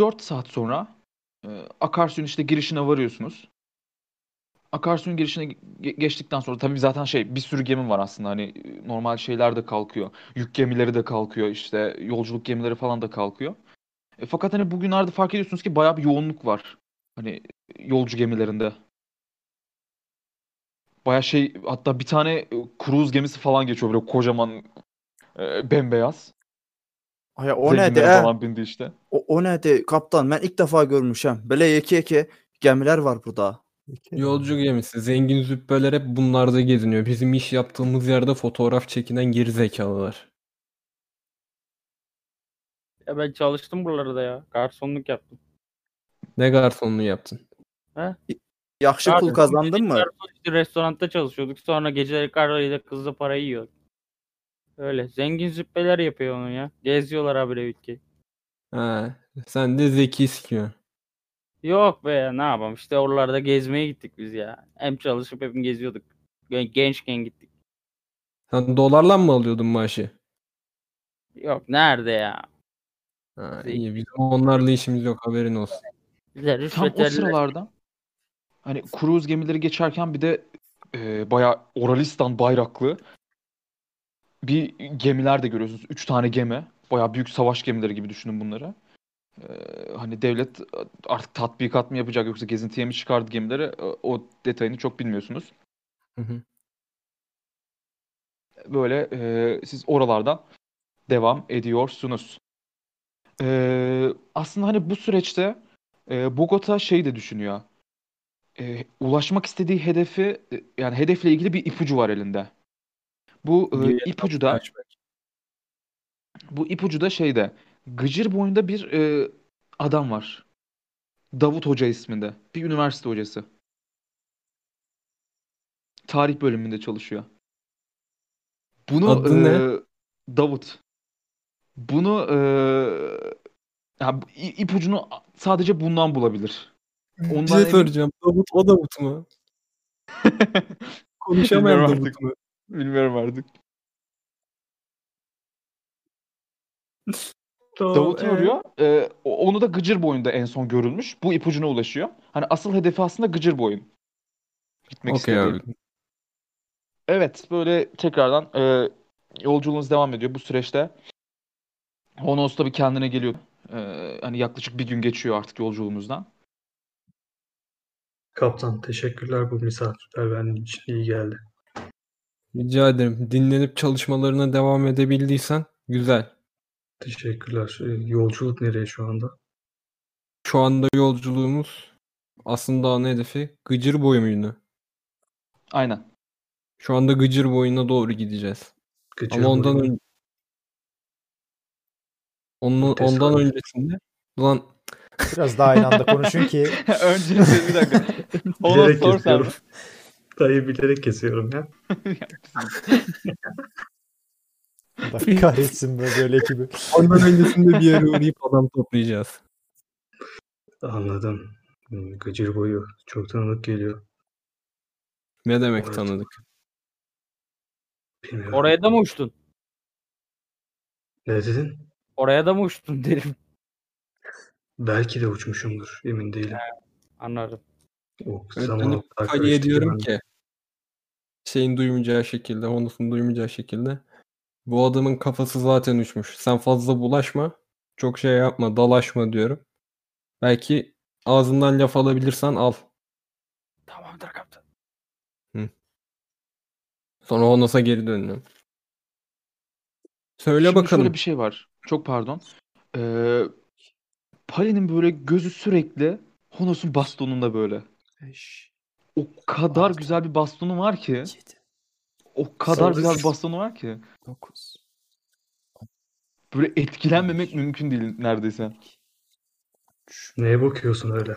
4 saat sonra e, akarsuyun işte girişine varıyorsunuz. Akarsuyun girişine ge- geçtikten sonra tabii zaten şey bir sürü gemi var aslında hani e, normal şeyler de kalkıyor. Yük gemileri de kalkıyor işte yolculuk gemileri falan da kalkıyor. E, fakat hani bugünlerde fark ediyorsunuz ki bayağı bir yoğunluk var. Hani yolcu gemilerinde. Bayağı şey hatta bir tane e, kruz gemisi falan geçiyor böyle kocaman e, bembeyaz. Ay, o? Hə? falan bindi işte. O, o nədir? Kaptan, mən ilk dəfə görmüşəm. Belə yekə-yekə gəmilər var burada. Yolcu gemisi. Zengin züppeler hep bunlarda geziniyor. Bizim iş yaptığımız yerde fotoğraf çekinen geri zekalılar. Ya ben çalıştım buralarda ya. Garsonluk yaptım. Ne garsonluğu yaptın? Yaxşı pul Garson- qazandın mı? Garson işte restoranda çalışıyorduk. Sonra geceleri karıyla kızla parayı yiyor. Öyle. Zengin züppeler yapıyor onu ya. Geziyorlar habire ülkeyi. Ha, sen de zeki sikiyorsun. Yok be ya ne yapalım işte oralarda gezmeye gittik biz ya. Hem çalışıp hem geziyorduk. Gen- Gençken gittik. Sen dolarla mı alıyordun maaşı? Yok nerede ya? Ha, Zeki. iyi. Bizim onlarla işimiz yok haberin olsun. Bize Tam rüşvet o verirler. sıralarda hani kruz gemileri geçerken bir de e, bayağı Oralistan bayraklı bir gemiler de görüyorsunuz. Üç tane gemi. Bayağı büyük savaş gemileri gibi düşünün bunları. E, hani devlet artık tatbikat mı yapacak yoksa gezintiye mi çıkardı gemileri e, o detayını çok bilmiyorsunuz. Hı hı. Böyle e, siz oralardan devam ediyorsunuz. E, aslında hani bu süreçte e, Bogota şey de düşünüyor. E, ulaşmak istediği hedefi e, yani hedefle ilgili bir ipucu var elinde. Bu e, ipucu da bu ipucu da şeyde Gıcır boyunda bir e, adam var. Davut Hoca isminde. Bir üniversite hocası. Tarih bölümünde çalışıyor. Bunu Adı ne? e, Davut. Bunu e, ya, ipucunu sadece bundan bulabilir. Bir Ondan şey emin- soracağım. Davut o Davut mu? Konuşamayan Davut mu? Bilmiyorum artık. Tamam, Davut'u ee? arıyor. E, o- onu da Gıcır boyunda en son görülmüş. Bu ipucuna ulaşıyor. Hani asıl hedefi aslında Gıcır boyun. Gitmek Okey istediği. abi. Evet, böyle tekrardan e, yolculuğunuz devam ediyor bu süreçte. Honos da bir kendine geliyor. E, hani yaklaşık bir gün geçiyor artık yolculuğumuzdan. Kaptan teşekkürler bu misafirperverliğin için iyi geldi. Rica ederim. Dinlenip çalışmalarına devam edebildiysen güzel. Teşekkürler. Ee, Yolculuk nereye şu anda? Şu anda yolculuğumuz aslında ana hedefi Gıcır boyu muydu? Aynen. Şu anda Gıcır boyuna doğru gideceğiz. Gıcır Ama ondan boyu. önce Onun, Tesadüf. ondan öncesinde lan Biraz daha aynı anda konuşun ki Öncelikle bir dakika. Honos Bilerek sor sen. Dayı bilerek kesiyorum ya. Allah kahretsin böyle, böyle ekibi. ondan öncesinde bir yere uğrayıp adam toplayacağız. Anladım. Hmm, Gıcır boyu çok tanıdık geliyor. Ne demek Evet. tanıdık? Bilmiyorum. Oraya da mı uçtun? Ne dedin? Oraya da mı uçtun dedim. Belki de uçmuşumdur. Emin değilim. Anladım. O Evet, zaman dönüp arkadaşlar Kali'ye diyorum ben- ki şeyin duymayacağı şekilde, Honos'un duymayacağı şekilde bu adamın kafası zaten uçmuş. Sen fazla bulaşma. Çok şey yapma, dalaşma diyorum. Belki ağzından laf alabilirsen al. Tamamdır kaptan. Sonra Honos'a geri dönüyorum. Söyle Şimdi bakalım. şöyle bir şey var. Çok pardon. Ee, Pali'nin böyle gözü sürekli Honos'un bastonunda böyle. 5, O kadar Altı. güzel bir bastonu var ki. 7, O kadar Sonra- güzel bir bastonu var ki. 9, Böyle etkilenmemek mümkün değil neredeyse. 3, Neye bakıyorsun öyle?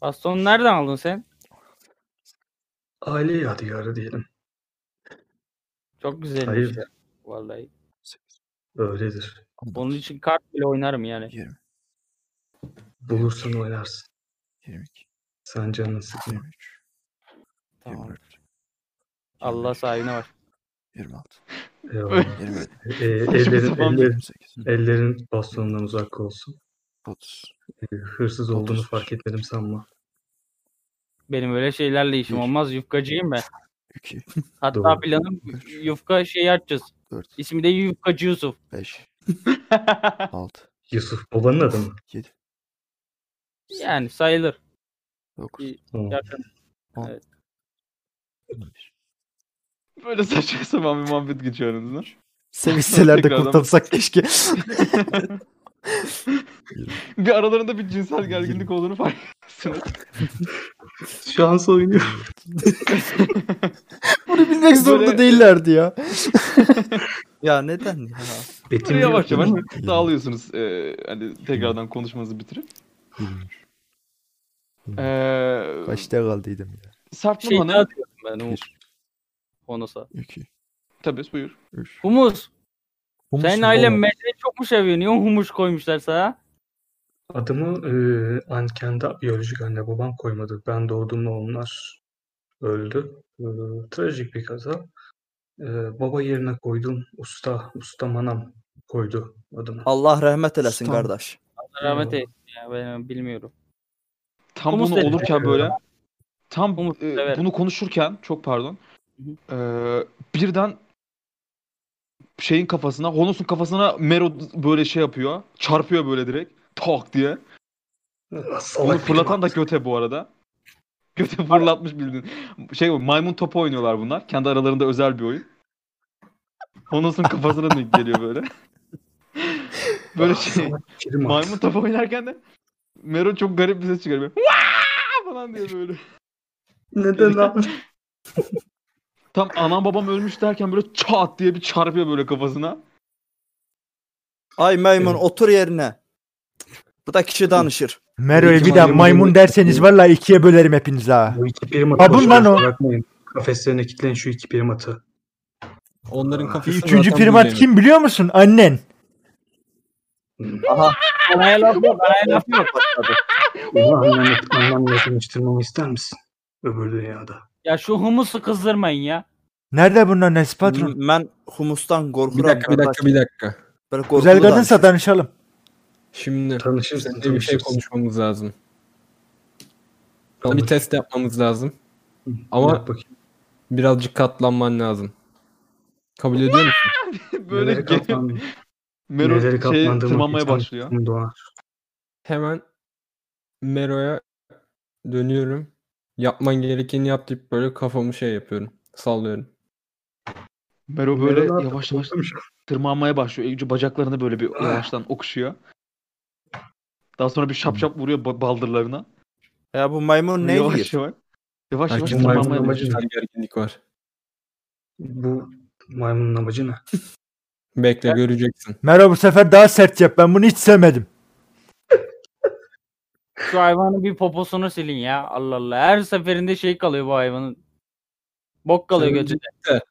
Bastonu nereden aldın sen? Aile yadigarı diyelim. Çok güzelmiş Hayır. ya. Vallahi. 8, Öyledir. Onun için kart bile oynarım yani. 20, Bulursan oynarsın. 22, Sen canını sıkma. 23, Tamam. 24, Allah sahibine var. 26, Eyvallah. 27, Ee, Saçma ellerin, sapan. ellerin, 28, ellerin bastonundan uzak olsun. 30. Ee, Hırsız olduğunu Otuz. fark etmedim sanma. Benim öyle şeylerle işim Bir. olmaz. Yufkacıyım ben. 2. Hatta Doğru. planım yufka şeyi açacağız. 4. İsmi de Yufkacı Yusuf. 5. 6. Yusuf babanın adı mı? 7. Yani sayılır. 9. İyi. Tamam. Yakın. 10. Evet. 11. Böyle saçma sapan bir muhabbet geçiyor aranızda. Sevişseler de Tekrardan- kurtarsak keşke. bir aralarında bir cinsel gerginlik olduğunu fark ediyorsunuz. Şans oynuyor. Bunu bilmek zorunda Böyle- değillerdi ya. ya neden ya? Betim Böyle yavaş yavaş dağılıyorsunuz. Ee, hani tekrardan konuşmanızı bitirip. 21. Ee, Kaçta kaldıydım ya? Serpil Şey dağıtıyorum ben Bir. konusa. 2. Tabii buyur. 3. Humus. Senin ailen mesleği çok mu seviyor? Niye humus koymuşlar sana? Adımı e, an kendi biyolojik anne babam koymadı. Ben doğduğumda onlar öldü. E, trajik bir kaza. E, baba yerine koydum. Usta, usta manam koydu adımı. Allah rahmet eylesin Tamam. kardeş. Allah rahmet eylesin ya ben bilmiyorum. Tam Humus bunu dedi. olurken böyle tam Humus, e, evet. bunu konuşurken çok pardon. E, birden şeyin kafasına, Honos'un kafasına Mero böyle şey yapıyor. Çarpıyor böyle direkt. Tak diye. Onu fırlatan da göte bu arada. Göte fırlatmış bildiğin. Şey maymun topu oynuyorlar bunlar. Kendi aralarında özel bir oyun. Honos'un kafasına denk geliyor böyle. böyle Ah, şey. Maymun topu oynarken de Mero çok garip bir ses çıkarıyor. "Vaa!" falan diye böyle. Neden abi? Tam anam babam ölmüş derken böyle çat diye bir çarpıyor böyle kafasına. Ay maymun Evet. otur yerine. Bu da kişi danışır. Mero'ya bir daha maymun derseniz valla ikiye bölerim hepinizi ha. Bu iki prim Ha, atı. bu lan o. Bırakmayın. Kafeslerine kilitleyin şu iki prim atı. Onların kafası Üçüncü primat kim biliyor musun? Annen. Bana laf yok, bana laf yok. Bunu annemle, annemle tanıştırmamı ister misin? Öbür dünyada. Ya şu humusu kızdırmayın ya. Nerede bunlar Nes patron? Ben humustan korkuram. Bir dakika bir dakika bir dakika. Böyle Güzel kadınsa danışır. danışalım. Şimdi Tanışırsın, seninle bir şey konuşmamız lazım. Tamam. Bir test yapmamız lazım. Ama Yap bakayım. birazcık katlanman lazım. Kabul ediyor musun? böyle katlandım. Mero Neleri şey tırmanmaya başlıyor. Doğar. Hemen Mero'ya dönüyorum. Yapman gerekeni yap deyip böyle kafamı şey yapıyorum. Sallıyorum. Mero böyle Mero yavaş yavaş tırmanmaya başlıyor. Önce bacaklarını böyle bir yavaştan okşuyor. Daha sonra bir şap şap vuruyor ba- baldırlarına. Ya bu maymun ne yavaş diyor? yavaş. Yavaş yavaş tırmanmaya başlıyor. Gerginlik var. Bu maymunun amacı ne? Bekle göreceksin. Mero bu sefer daha sert yap. Ben bunu hiç sevmedim. Şu hayvanın bir poposunu silin ya. Allah Allah. Her seferinde şey kalıyor bu hayvanın. Bok kalıyor Sen götünde.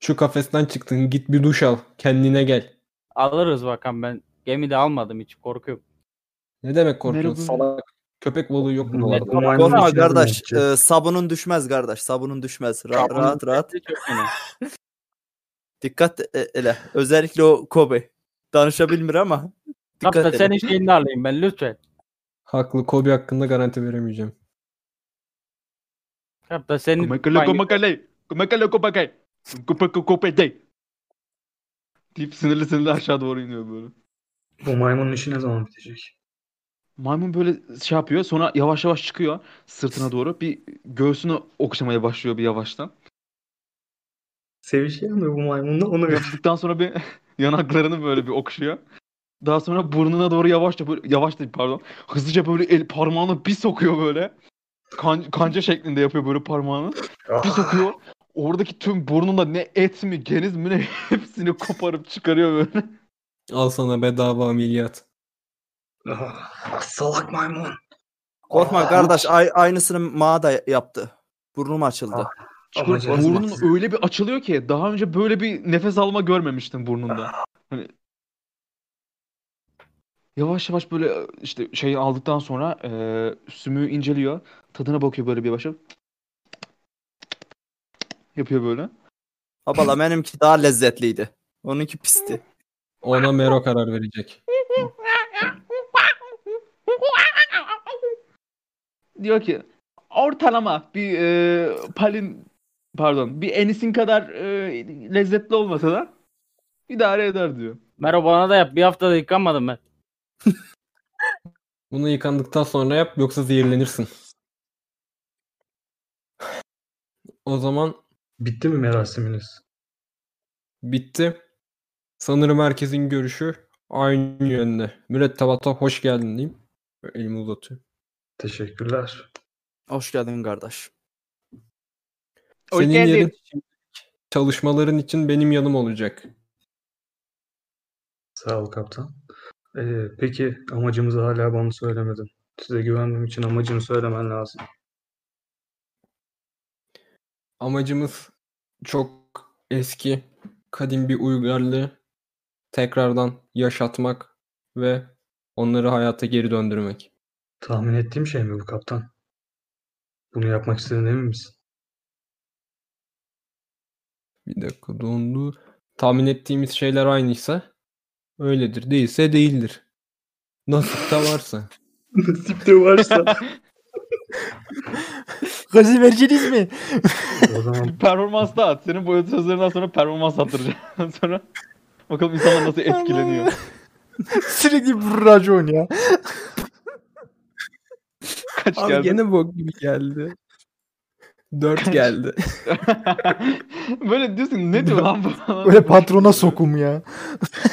Şu kafesten çıktın git bir duş al. Kendine gel. Alırız bakalım ben. Gemide almadım hiç korkuyorum. Ne demek korkuyorsun? Merhaba. Salak. Köpek balığı yok mu? Maymunun Korkma kardeş. e, sabunun düşmez kardeş. Sabunun düşmez. Ra- rahat rahat. Dikkat e- ele. Özellikle o Kobe. Danışabilmir ama. Dikkat Kaptan ele. senin şeyini alayım ben lütfen. Haklı. Kobe hakkında garanti veremeyeceğim. Kaptan senin Kumakale kumakale. Kumakale kumakale. Kupak kupede. Deyip sinirli sinirli aşağı doğru iniyor böyle. Bu maymunun işi ne zaman bitecek? Maymun böyle şey yapıyor. Sonra yavaş yavaş çıkıyor sırtına doğru. Bir göğsünü okşamaya başlıyor bir yavaştan. Sevişiyor mu bu maymunla onu. Yaptıktan sonra bir yanaklarını böyle bir okşuyor. Daha sonra burnuna doğru yavaşça böyle yavaş değil pardon. Hızlıca böyle el parmağını bir sokuyor böyle. Kan, kanca şeklinde yapıyor böyle parmağını. Bir sokuyor. Oradaki tüm burnunda ne et mi geniz mi ne hepsini koparıp çıkarıyor böyle. Al sana bedava ameliyat. Ah, salak maymun. Korkma Ah, kardeş. Ay- aynısını Ma da yaptı. Burnum açıldı. Ah. Çıkıyor, Amacınız burnun ne? öyle bir açılıyor ki daha önce böyle bir nefes alma görmemiştim burnunda. Hani yavaş yavaş böyle işte şeyi aldıktan sonra eee sümüğü inceliyor. Tadına bakıyor böyle bir yavaş. Yapıyor böyle. Abala benimki daha lezzetliydi. Onunki pisti. Ona Mero karar verecek. diyor ki ortalama bir e, palin pardon bir enisin kadar e, lezzetli olmasa da idare eder diyor. Mero bana da yap. Bir haftada yıkanmadım ben. Bunu yıkandıktan sonra yap yoksa zehirlenirsin. O zaman Bitti mi merasiminiz? bitti. Sanırım herkesin görüşü aynı yönde. Mürettebat'a hoş geldin diyeyim. Elimi uzatıyorum. Teşekkürler. Hoş geldin kardeş. Senin yerin çalışmaların için benim yanım olacak. Sağ ol kaptan. Ee, peki amacımızı hala bana söylemedin. Size güvenmem için amacını söylemen lazım. Amacımız çok eski, kadim bir uygarlığı tekrardan yaşatmak ve onları hayata geri döndürmek. Tahmin ettiğim şey mi bu kaptan? Bunu yapmak istediğine emin misin? Bir dakika dondu. Tahmin ettiğimiz şeyler aynıysa öyledir. Değilse değildir. Nasipte varsa. Nasipte varsa. Gazi vereceğiniz mi? o zaman Performans da at. Senin boyut sözlerinden sonra performans attıracağım. sonra bakalım insanlar nasıl etkileniyor. Sürekli bir racon ya. Kaç Abi geldi? gene bok gibi geldi. 4 geldi. Böyle diyorsun ne diyor lan bu? Böyle patrona sokum ya.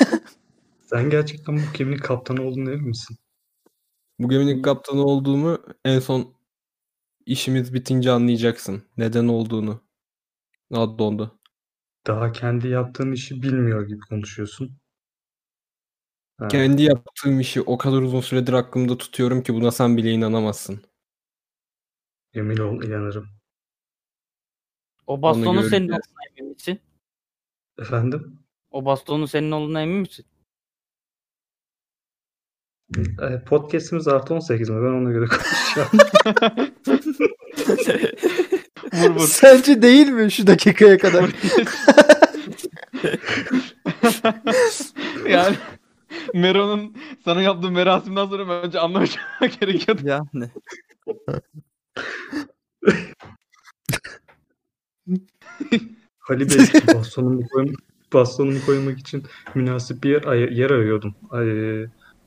sen gerçekten bu geminin kaptanı olduğunu emin misin? Bu geminin kaptanı olduğumu en son işimiz bitince anlayacaksın. Neden olduğunu. Ad dondu. Daha kendi yaptığın işi bilmiyor gibi konuşuyorsun. Ha, Kendi yaptığım işi o kadar uzun süredir aklımda tutuyorum ki buna sen bile inanamazsın. emin ol inanırım. O bastonun senin olduğuna emin misin? Efendim? O bastonun senin olduğuna emin misin? Ee, podcast'imiz artı 18 mi? Ben ona göre konuşacağım. Vur vur. Sence değil mi şu dakikaya kadar? yani Mero'nun sana yaptığı merasimden sonra bence anlamış gerekiyordu. Yani. Ali Bey bastonumu koymak, bastonumu koymak için münasip bir yer, ay- yer arıyordum. Ay,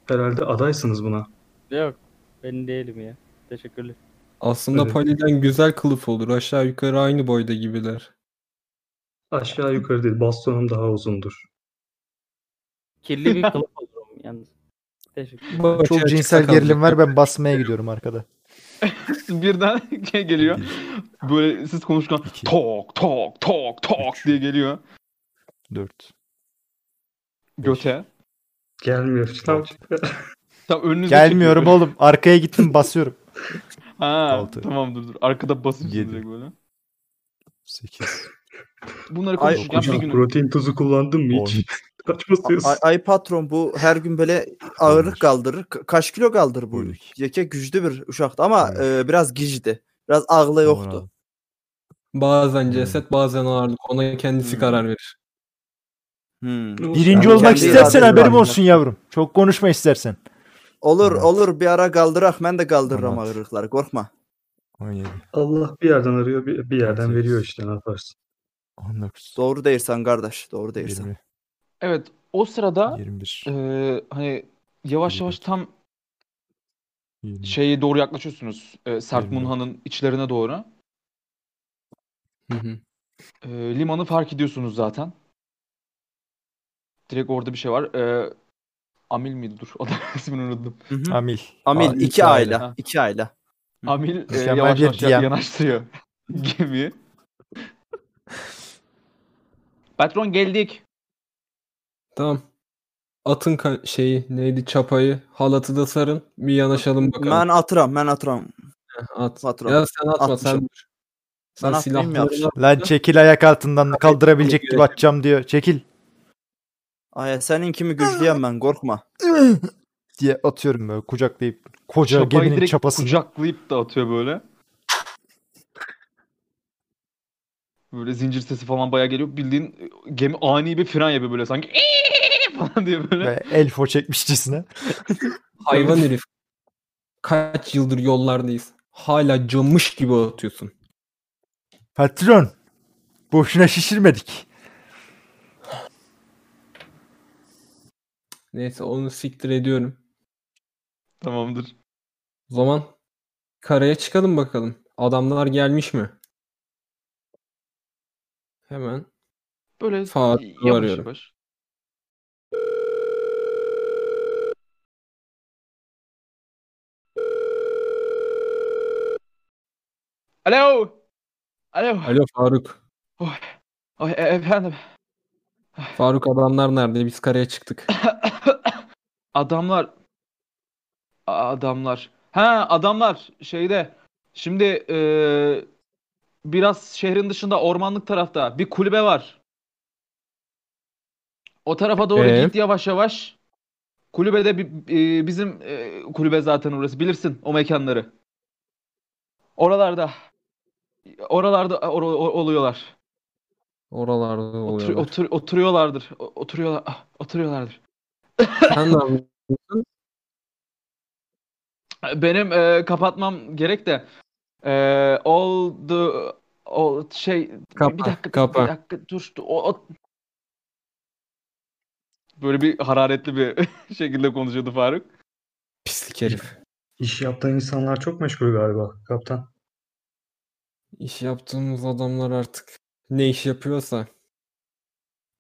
herhalde adaysınız buna. Yok. Ben değilim ya. Teşekkürler. Aslında Evet. Pali'den güzel kılıf olur. Aşağı yukarı aynı boyda gibiler. Aşağı yukarı değil, bastonum daha uzundur. Kirli bir kılıf olurum yalnız. Teşekkür. Çok cinsel kalacak. gerilim var ben basmaya gidiyorum arkada. Birden şey geliyor. Böyle siz konuşurken İki. tok tok tok tok diye geliyor. 4. Göte. Gelmiyor işte. Tam önünüze Gelmiyorum çekiyor. oğlum. Arkaya gittim basıyorum. Ha Altı. tamam dur dur. Arkada basıyorsun Yedi. direkt böyle. 8. Bunları Ay, konuşurken bir gün protein tuzu kullandın mı hiç? Kaç basıyorsun? Ay, ay patron bu her gün böyle ağırlık kaldırır. Ka- Kaç kilo kaldırır bu? 12. Yeke güçlü bir uşaktı ama Evet. e, biraz gicdi. Biraz ağlı yoktu. Bazen ceset bazen ağırlık. Ona kendisi Hmm. karar verir. Hmm. Birinci Yani olmak kendi istersen iradeni haberim var. olsun yavrum. Çok konuşma istersen. Olur Evet. olur bir ara kaldırak ben de kaldırırım Evet. ağırlıkları korkma. 17. Allah bir yerden arıyor, bir, bir yerden 18. veriyor işte ne yaparsın. 19. Doğru değilsen kardeş doğru değilsen. 20. Evet o sırada 21. eee, hani yavaş yavaş tam 20. şeye doğru yaklaşıyorsunuz. Eee Sert. Munha'nın içlerine doğru. Hı hı. Eee, limanı fark ediyorsunuz zaten. Direkt orada bir şey var. Eee, Amil miydi? Dur. Da ismini unuttum. Hı hı. Amil. Amil Aa, iki iki aile. aile. iki aile. Amil Mükemmel yavaş bir yavaş ya- DM. yanaştırıyor gemiyi. Patron geldik. Tamam. Atın ka- şeyi neydi çapayı halatı da sarın bir yanaşalım bakalım. Ben atıram ben atıram. At. patron. Ya sen atma sen Atmışım. dur. Sen Ben atmayayım mı silahlarını at. Lan çekil ayak altından kaldırabilecek gibi atacağım diyor. Çekil Ay senin kimi güçlüyem ben korkma. diye atıyorum böyle kucaklayıp. Koca Çapayı geminin direkt çapasını. kucaklayıp da atıyor böyle. Böyle zincir sesi falan bayağı geliyor. Bildiğin e, gemi ani bir fren yapıyor böyle sanki falan diye böyle. Ve elfo çekmişçesine. Hayvan herif. Kaç yıldır yollardayız. hala camış gibi atıyorsun. Patron. Boşuna şişirmedik. Neyse onu siktir ediyorum. Tamamdır. O zaman karaya çıkalım bakalım. Adamlar gelmiş mi? Hemen Böyle Faruk'u yavaş arıyorum. yavaş. Alo. Alo. Alo Faruk. Ay, e- efendim. Faruk adamlar nerede? Biz karaya çıktık. Adamlar adamlar. Ha adamlar şeyde. Şimdi eee, biraz şehrin dışında ormanlık tarafta bir kulübe var. O tarafa doğru Ee? git yavaş yavaş. Kulübede bir, e, bizim e, kulübe zaten orası. Bilirsin o mekanları. Oralarda. Oralarda or- or- oluyorlar. Oralarda Otur, oluyorlar. otur, oturuyorlardır. O- Oturuyorlar, ah, oturuyorlardır. Sen ne yapıyorsun? Benim e, kapatmam gerek de e, oldu o şey Kapa, bir dakika kapa. bir dakika dur dur, o, o- böyle bir hararetli bir şekilde konuşuyordu Faruk. Pislik herif. İş yaptığın insanlar çok meşgul galiba kaptan. İş yaptığımız adamlar artık ne iş yapıyorsa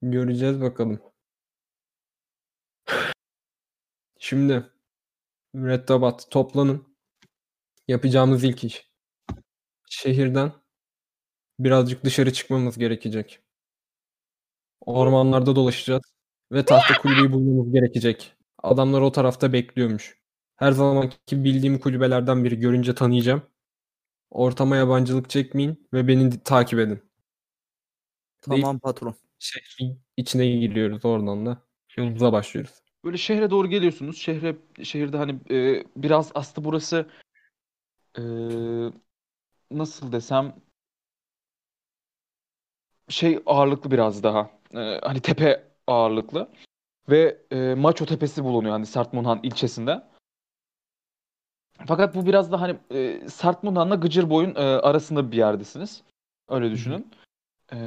göreceğiz bakalım. Şimdi mürettebat toplanın. Yapacağımız ilk iş. Şehirden birazcık dışarı çıkmamız gerekecek. Ormanlarda dolaşacağız ve tahta kulübeyi bulmamız gerekecek. Adamlar o tarafta bekliyormuş. Her zamanki bildiğim kulübelerden biri görünce tanıyacağım. Ortama yabancılık çekmeyin ve beni takip edin. Tamam patron. Şehrin içine giriyoruz oradan da. Yolumuza başlıyoruz. Böyle şehre doğru geliyorsunuz. Şehre şehirde hani e, biraz aslında burası e, nasıl desem şey ağırlıklı biraz daha. E, hani tepe ağırlıklı ve e, Maço Tepesi bulunuyor hani Sartmonhan ilçesinde. Fakat bu biraz da hani e, Sartmonhan'la Gıcırboy'un e, arasında bir yerdesiniz. Öyle düşünün. E,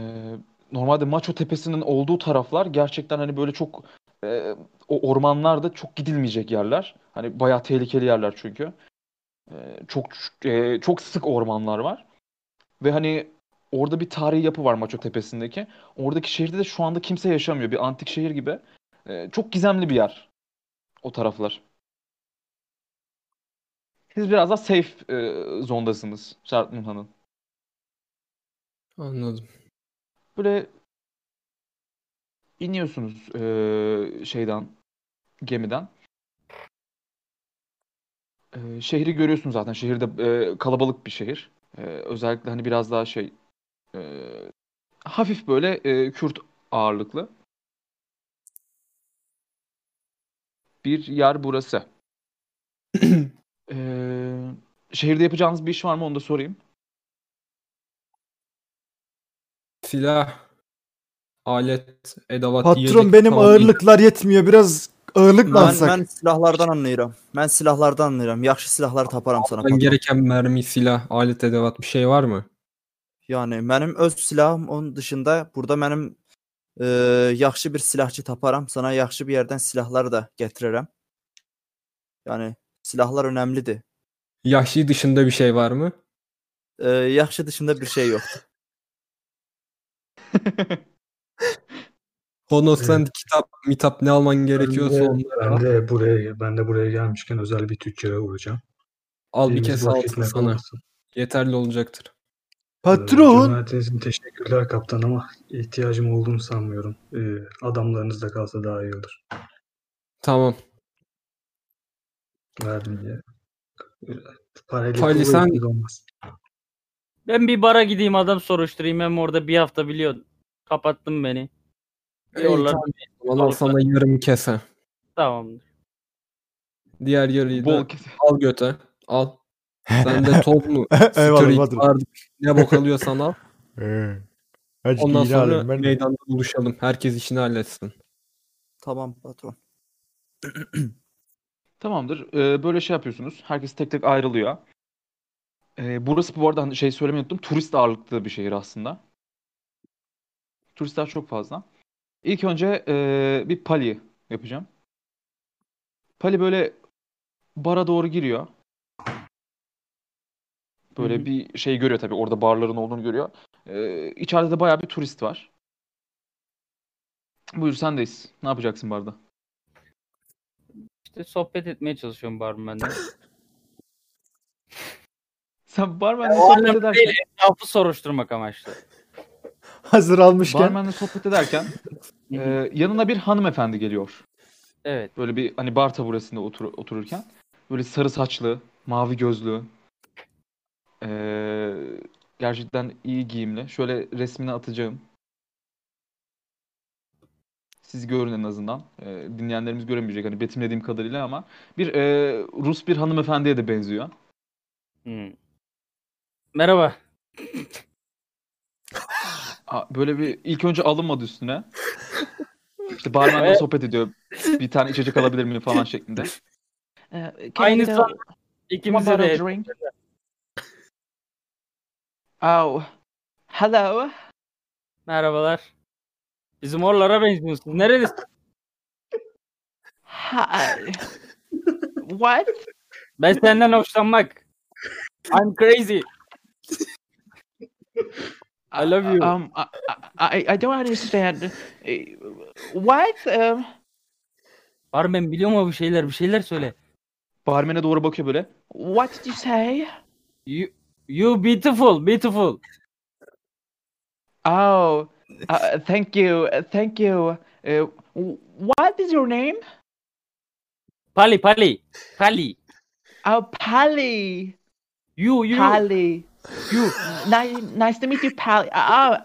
normalde Maço Tepesi'nin olduğu taraflar gerçekten hani böyle çok e, o ormanlarda çok gidilmeyecek yerler. Hani bayağı tehlikeli yerler çünkü. E, çok e, çok sık ormanlar var. Ve hani orada bir tarihi yapı var Maço Tepesi'ndeki. Oradaki şehirde de şu anda kimse yaşamıyor. Bir antik şehir gibi. E, çok gizemli bir yer o taraflar. Siz biraz daha safe e, zondasınız Sartmunhan'ın. Anladım. Böyle iniyorsunuz e, şeyden gemiden. E, şehri görüyorsunuz zaten. Şehirde e, kalabalık bir şehir. E, özellikle hani biraz daha şey e, hafif böyle e, Kürt ağırlıklı bir yer burası. E, şehirde yapacağınız bir iş var mı onu da sorayım. Silah, alet, edevat, Patron yiyecek benim falan ağırlıklar yetmiyor. Biraz ağırlık mı Ben, alsak? ben silahlardan anlayıram. Ben silahlardan anlayıram. Yaxşı silahlar taparam sana Ben patron. gereken mermi, silah, alet, edevat bir şey var mı? Yani mənim öz silahım onun dışında burada mənim e, yaxşı bir silahçı taparam. Sana yaxşı bir yerdən silahlar da gətirərəm. Yani silahlar önemlidir. Yahşi dışında bir şey var mı? E, yaxşı dışında bir şey yoktur. Honos sen kitap, mitap ne alman gerekiyorsa Ben de, onları ben de buraya ben de buraya gelmişken özel bir tüccara uğrayacağım. Al bir Elimiz boş altın sana. olmasın. Yeterli olacaktır. Ee, Patron. Cömertiniz için teşekkürler kaptan ama ihtiyacım olduğunu sanmıyorum. Ee, adamlarınız da kalsa daha iyi olur. Tamam. Verdim diye. Ee, Parayla sen- olmaz. Ben bir bara gideyim adam soruşturayım. Hem orada bir hafta biliyordun. Kapattın beni. Yollar tamam. Valla sana yarım kese. tamamdır. Diğer yarıyı da Bol kes. al göte. Al. Sen de top mu? Eyvallah artık ne bok alıyorsan al. Ee, Hadi Ondan sonra alayım ben de. meydanda buluşalım. Herkes işini halletsin. Tamam patron. Tamamdır. Ee, böyle şey yapıyorsunuz. Herkes tek tek ayrılıyor. Ee, burası bu arada hani şey söylemeyi unuttum. Turist ağırlıklı bir şehir aslında. Turistler çok fazla. İlk önce ee, bir pali yapacağım. Pali böyle bara doğru giriyor. Böyle Hı hı. bir şey görüyor tabii. Orada barların olduğunu görüyor. Ee, içeride de bayağı bir turist var. Buyur sendeyiz. Ne yapacaksın barda? İşte sohbet etmeye çalışıyorum barmenle. Sen barmenle sohbet ederken, etrafı soruşturmak amaçlı. Hazır almışken. barmenle sohbet ederken ee, yanına bir hanımefendi geliyor. Evet. Böyle bir hani bar taburesinde otur, otururken böyle sarı saçlı, mavi gözlü, ee, gerçekten iyi giyimli. Şöyle resmini atacağım. Siz görün en azından. Ee, dinleyenlerimiz göremeyecek hani betimlediğim kadarıyla ama bir ee, Rus bir hanımefendiye de benziyor. Hmm. Merhaba. Aa, Böyle bir ilk önce alınmadı üstüne. İşte barmenle sohbet ediyor. Bir tane içecek alabilir miyim falan şeklinde. Can I Aynı son One ikimize bottle de drink. Oh, hello. merhabalar. Bizim oralara benziyorsunuz. Nerelisin? Hi. What? Ben senden hoşlanmak. I'm crazy. I love you. Um, I, I, I don't understand. What? Um, Barmen biliyor mu bir şeyler? Bir şeyler söyle. barmene doğru bakıyor böyle. What did you say? You, you beautiful, beautiful. Oh, uh, thank you, thank you. Uh, what is your name? Pali, Pali, Pali. Oh, Pally. You, you. Pally. You. nice, nice to meet you, Pally. Oh,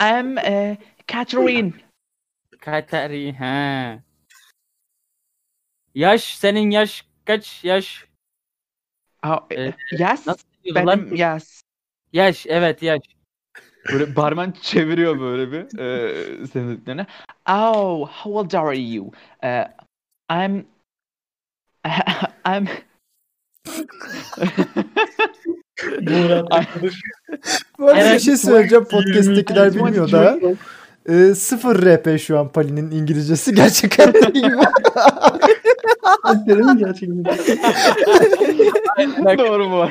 I'm uh, Catherine. Katari, ha. Yaş, senin yaş kaç yaş? Oh, Ee, yes, Nasıl diyorlar? benim yes. Yaş, evet yaş. Böyle barmen çeviriyor böyle bir e, senin dediklerine. Oh, how old are you? Uh, I'm I'm Arkadaş. Bu arada bir şey söyleyeceğim podcast'tekiler bilmiyor da. Ee, sıfır RP şu an Pali'nin İngilizcesi gerçekten gibi. Senin mi gerçekten? Doğru mu?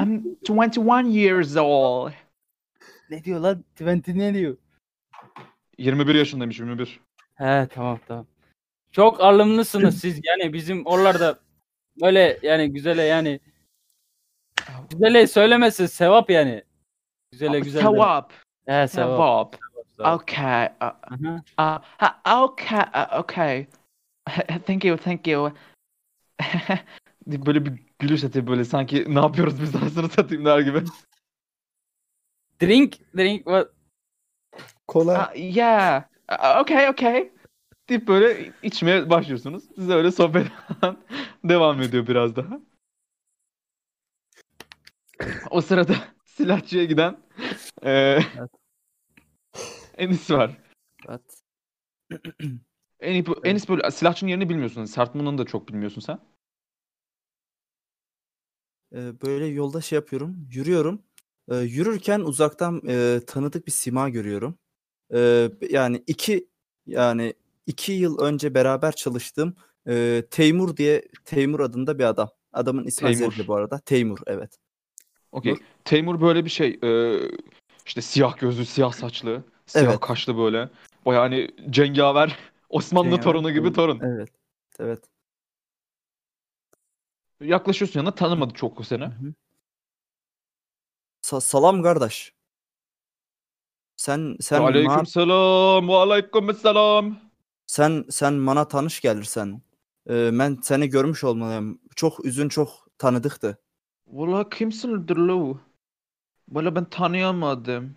I'm 21 years old. Ne diyor lan? Twenty ne diyor? 21 yaşındaymış 21. He tamam tamam. Çok alımlısınız siz yani bizim oralarda böyle yani güzele yani güzele söylemesi sevap yani. Güzele güzel. Sevap. He sevap. Sevap. sevap. Okay. Uh, uh, okay. uh, okay. Thank you. Thank you. böyle bir gülüş atıyor böyle sanki ne yapıyoruz biz anasını satayım der gibi. Drink, drink what? Kola. Uh, yeah. Uh, okay, okay. Deyip böyle içmeye başlıyorsunuz. Siz de öyle sohbet devam ediyor biraz daha. O sırada silahçıya giden eee Enis var. Evet. Enis, Enis böyle silahçının yerini bilmiyorsun. Sartman'ını da çok bilmiyorsun sen. Ee, böyle yolda şey yapıyorum. Yürüyorum. Ee, yürürken uzaktan e, tanıdık bir sima görüyorum. Ee, yani iki yani iki yıl önce beraber çalıştığım e, Teymur diye Teymur adında bir adam. Adamın ismi Teymur. Azerli bu arada. Teymur evet. Okey. Teymur böyle bir şey. eee, işte siyah gözlü, siyah saçlı, siyah Evet. kaşlı böyle. Baya hani cengaver Osmanlı Cengaver torunu gibi torun. Evet. Evet. Yaklaşıyorsun yanına tanımadı çok o seni. Hı hı. Sa- salam kardeş. Sen sen Aleyküm ma- selam. Aleyküm selam. Sen sen bana tanış gelirsen. Ee, ben seni görmüş olmalıyım. Çok üzün çok tanıdıktı. Valla kimsin Dırlu? Valla ben tanıyamadım.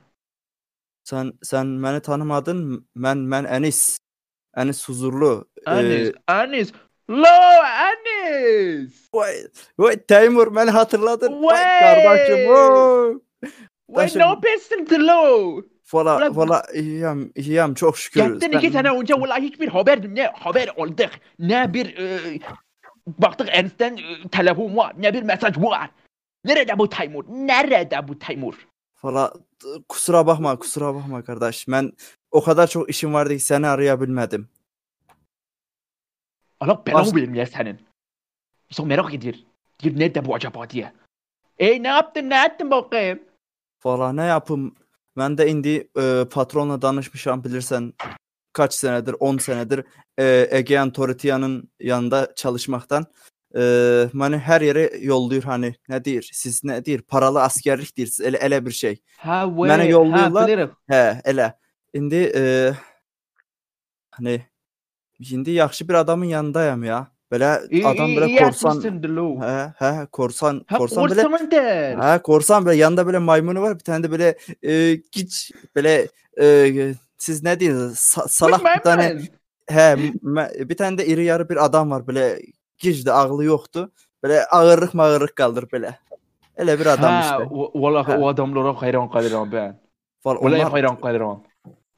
Sen sen beni tanımadın. Ben ben Enis. Enis Huzurlu. Ee, Anis. Anis. Lo Anis. vay, vay Teymur beni hatırladın. Vay Vay! kardeşim. Vay. Ne yapıyorsun Dırlu? Valla valla iyiyim, iyiyim çok şükür. Gittin iki Sen- sene önce valla hiçbir haber ne haber aldık ne bir e, baktık Ernst'ten e, telefon var. Ne bir mesaj var. Nerede bu Taymur? Nerede bu Taymur? Valla kusura bakma kusura bakma kardeş. Ben o kadar çok işim vardı ki seni arayabilmedim. Allah belanı Baş- verin ya senin. İnsan merak ediyor. Diyor nerede bu acaba diye. E ne yaptın ne ettin bakayım? Valla ne yapım? Ben de indi e, patronla danışmışam bilirsen kaç senedir 10 senedir e, Egean Toritia'nın yanında çalışmaktan e, beni her yere yolluyor hani ne deyir siz ne deyir paralı askerlik deyir ele, ele bir şey. Ve yolluyorlar. ha bilirim. He ele. İndi e, hani şimdi yaxşı bir adamın yanındayım ya. Böyle İyi, adam iyi, böyle iyi korsan yapmışsın Dilo. he he korsan Ha korsan böyle korsan der. Ha korsan böyle yanında böyle maymunu var bir tane de böyle e, giç böyle e, siz ne diyorsunuz Sa- salak bir tane Mükemmel. he me- bir tane de iri yarı bir adam var böyle gicdi ağlı yoktu böyle ağırlık mağırlık kaldır böyle öyle bir adam Ha, işte o- vallahi o adamlara hayran kalırım ben. Vallahi Vallahi onlar hayran kalırım.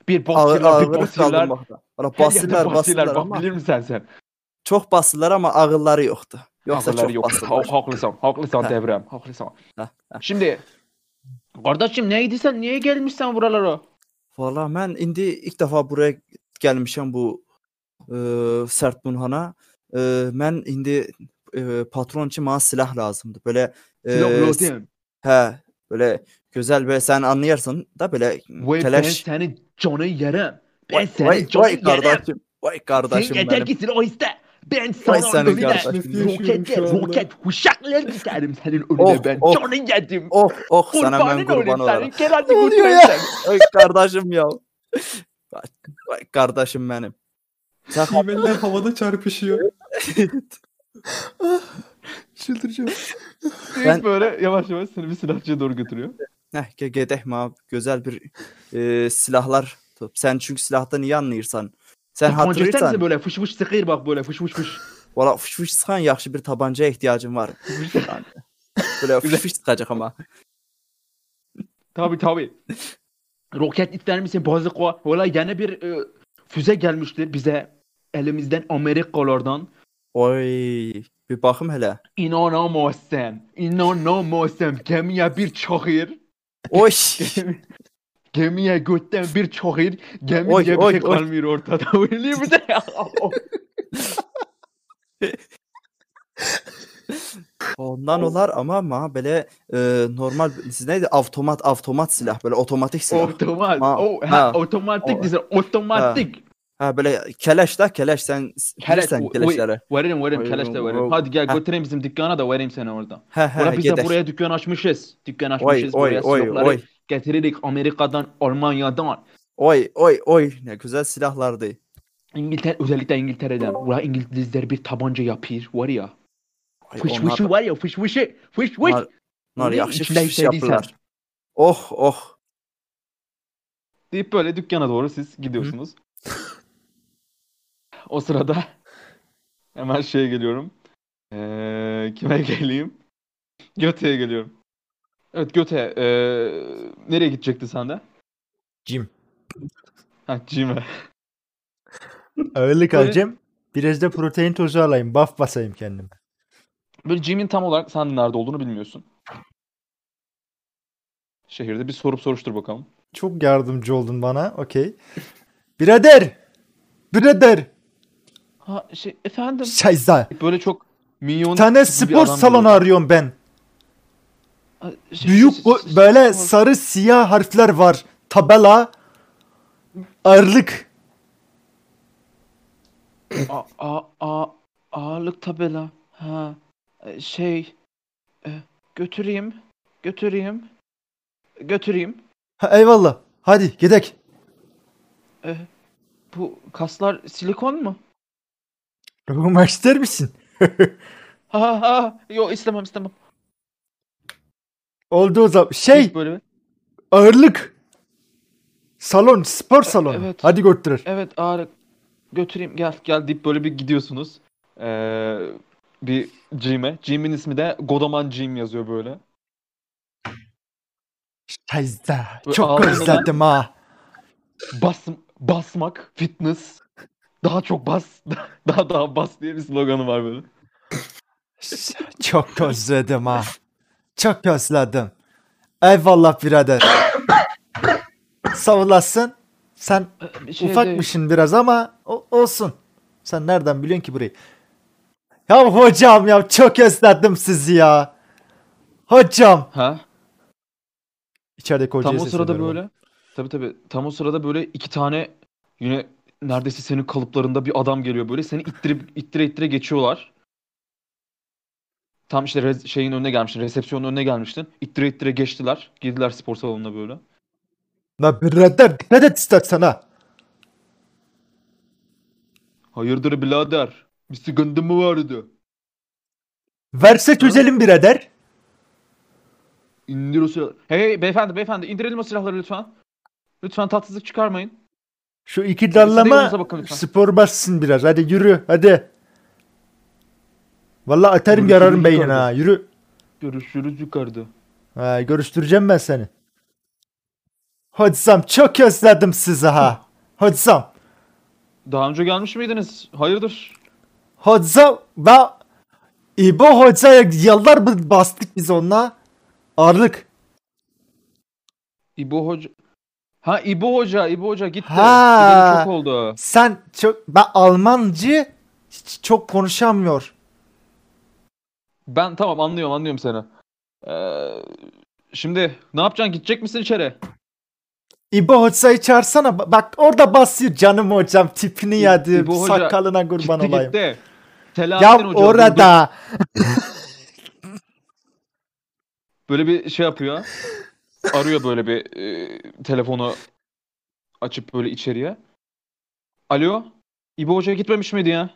Bir ağır, basıyorlar, bir ağırlık. Valla Her yerde basırlar basırlar. Bak ama bilir misin sen? Çok basırlar ama ağılları yoktu. Yoksa Akılları çok yok. basırlar. Ha- Haklısın. Haklısın Ha. Devrem. Haklısın. Ha, ha. Şimdi kardeşim neydi sen? Niye gelmişsin buralara? Valla ben indi ilk defa buraya gelmişim bu e, sert bunhana. E, ben indi e, patron için bana silah lazımdı. Böyle e, Silah s- lazım. he böyle güzel böyle sen anlayarsın da böyle Vay ben keleş. senin canı yerim. Ben Vay, senin vay, vay kardeşim. Vay Sen kardeşim yeter benim. ki silah iste. Ben sana önüne kardeşim. roket, şu anda. roket, uşaklar giderim senin önüne Oh, ben. oh. Canı yedim. Oh oh sana ben kurban olayım olurum. senin. Gel hadi Ne oluyor ya? Vay kardeşim ya. Vay, vay kardeşim benim. Kıymetler havada çarpışıyor. Çıldıracağım. Ben- böyle yavaş yavaş seni bir silahçıya doğru götürüyor. Heh, ge- gedek ma güzel bir e, silahlar. top. Sen çünkü silahtan iyi anlıyorsan. Misin hatırlıyorsan. böyle fış fış sıkır bak böyle fış fış fış. Valla fış fış sıkan yaxşı bir tabancaya ihtiyacım var. Böyle fış fış sıkacak ama. Tabi tabi. Roket ister misin? Bazık var. Valla yeni bir e, füze gelmiştir bize elimizden Amerikalardan. Oy bir bakım hele. İnanamazsın. İnanamazsın. Gemiye bir çakır. Oy. Gemiye götten bir çakır. Gemi Oy, diye bir oy, şey oy. kalmıyor ortada. Öyle mi de? Ondan olar ama ma böyle e, normal siz neydi? Avtomat avtomat silah böyle otomatik silah. Otomat. Ha, O, ha, ha. otomatik O- dizi. Otomatik. Ha böyle keleş da keleş sen Keleş, bilirsen o- keleşleri. Veririm veririm keleş de veririm. Hadi gel Ha. götüreyim bizim dükkana da vereyim seni orada. He he Ulan biz de buraya dükkan açmışız. Dükkan açmışız. oy buraya oy silahları oy. Getiririk Amerika'dan, Almanya'dan. Oy oy oy ne güzel silahlardı. İngiltere, özellikle İngiltere'den. Ulan İngilizler bir tabanca yapıyor var ya. Ay, Fış onlar- fışı var ya fış fışı. Fış fış. Onlar, onlar içinde fış fış yapırlar. Oh oh. Deyip böyle dükkana doğru siz gidiyorsunuz. o sırada hemen şeye geliyorum. Ee, kime geleyim? Göte'ye geliyorum. Evet Göte. ee, nereye gidecekti sen de? Jim. Ha Jim'e. Ağırlık Böyle- alacağım. Biraz da protein tozu alayım. Buff basayım kendime. Böyle Jim'in tam olarak sen nerede olduğunu bilmiyorsun. Şehirde bir sorup soruştur bakalım. Çok yardımcı oldun bana. Okey. Birader. Birader. Ha şey efendim. Şayza. Böyle çok minyon Bir tane spor salonu arıyorum ben. Büyük bu- böyle sarı siyah harfler var. Tabela. Ağırlık. A, a, a, ağırlık tabela. Ha. e, Şey. e, götüreyim. Götüreyim. Götüreyim. Ha, eyvallah. Hadi gidek. E, bu kaslar silikon mu? Ruhuma ister misin? Ha ha. Yok istemem istemem. Oldu o zaman. Şey Böyle. ağırlık. Salon, spor salonu. evet. Hadi götürür. Evet ağırlık. Götüreyim gel gel deyip böyle bir gidiyorsunuz. Ee, bir gym'e. Gym'in ismi de Godaman Gym yazıyor böyle. Şayza. Çok özledim ha. Bas, basmak, fitness. Daha çok bas. Daha daha bas diye bir sloganı var böyle. Çok özledim ha. Çok özledim. Eyvallah birader. Sağ olasın. Sen Bir şey ufakmışsın biraz ama o- olsun. Sen nereden biliyorsun ki burayı? Ya hocam ya çok özledim sizi ya. Hocam. Ha? İçerideki hocaya Tam o sırada böyle. Tabii tabii. Tam o sırada böyle iki tane yine neredeyse senin kalıplarında bir adam geliyor böyle. Seni ittirip ittire ittire geçiyorlar. Tam işte şeyin önüne gelmiştin. Resepsiyonun önüne gelmiştin. İttire ittire geçtiler. Girdiler spor salonuna böyle. La birader dikkat et istersen ha. Hayırdır birader? Bir sıkıntı mı vardı? Verse çözelim birader. İndir o silahları. Hey, beyefendi beyefendi indirelim o silahları lütfen. Lütfen tatsızlık çıkarmayın. Şu iki yolunuza dallama bakın lütfen. spor bassın biraz. Hadi yürü hadi. Vallahi atarım Görüşürüz yararım beynine yukarıda. ha. Yürü. Görüşürüz yukarıda. Ha, görüştüreceğim ben seni. Hocam çok özledim sizi ha. Hocam. Daha önce gelmiş miydiniz? Hayırdır? Hocam ben İbo Hoca'ya yıllar bastık biz onunla. Ağırlık. İbo Hoca. Ha İbo Hoca, İbo Hoca gitti. Ha. Çok oldu. Sen çok ben Almancı çok konuşamıyor. Ben tamam anlıyorum anlıyorum seni. Ee, şimdi ne yapacaksın? Gidecek misin içeri? İbo Hoca'yı çağırsana. Ba- Bak orada basıyor canım hocam. Tipini yadı. İbo Hoca Sakalına kurban gitti olayım. gitti. Ya Hoca orada. Böyle bir şey yapıyor. Arıyor böyle bir e, telefonu açıp böyle içeriye. Alo? İbo Hoca'ya gitmemiş miydi ya?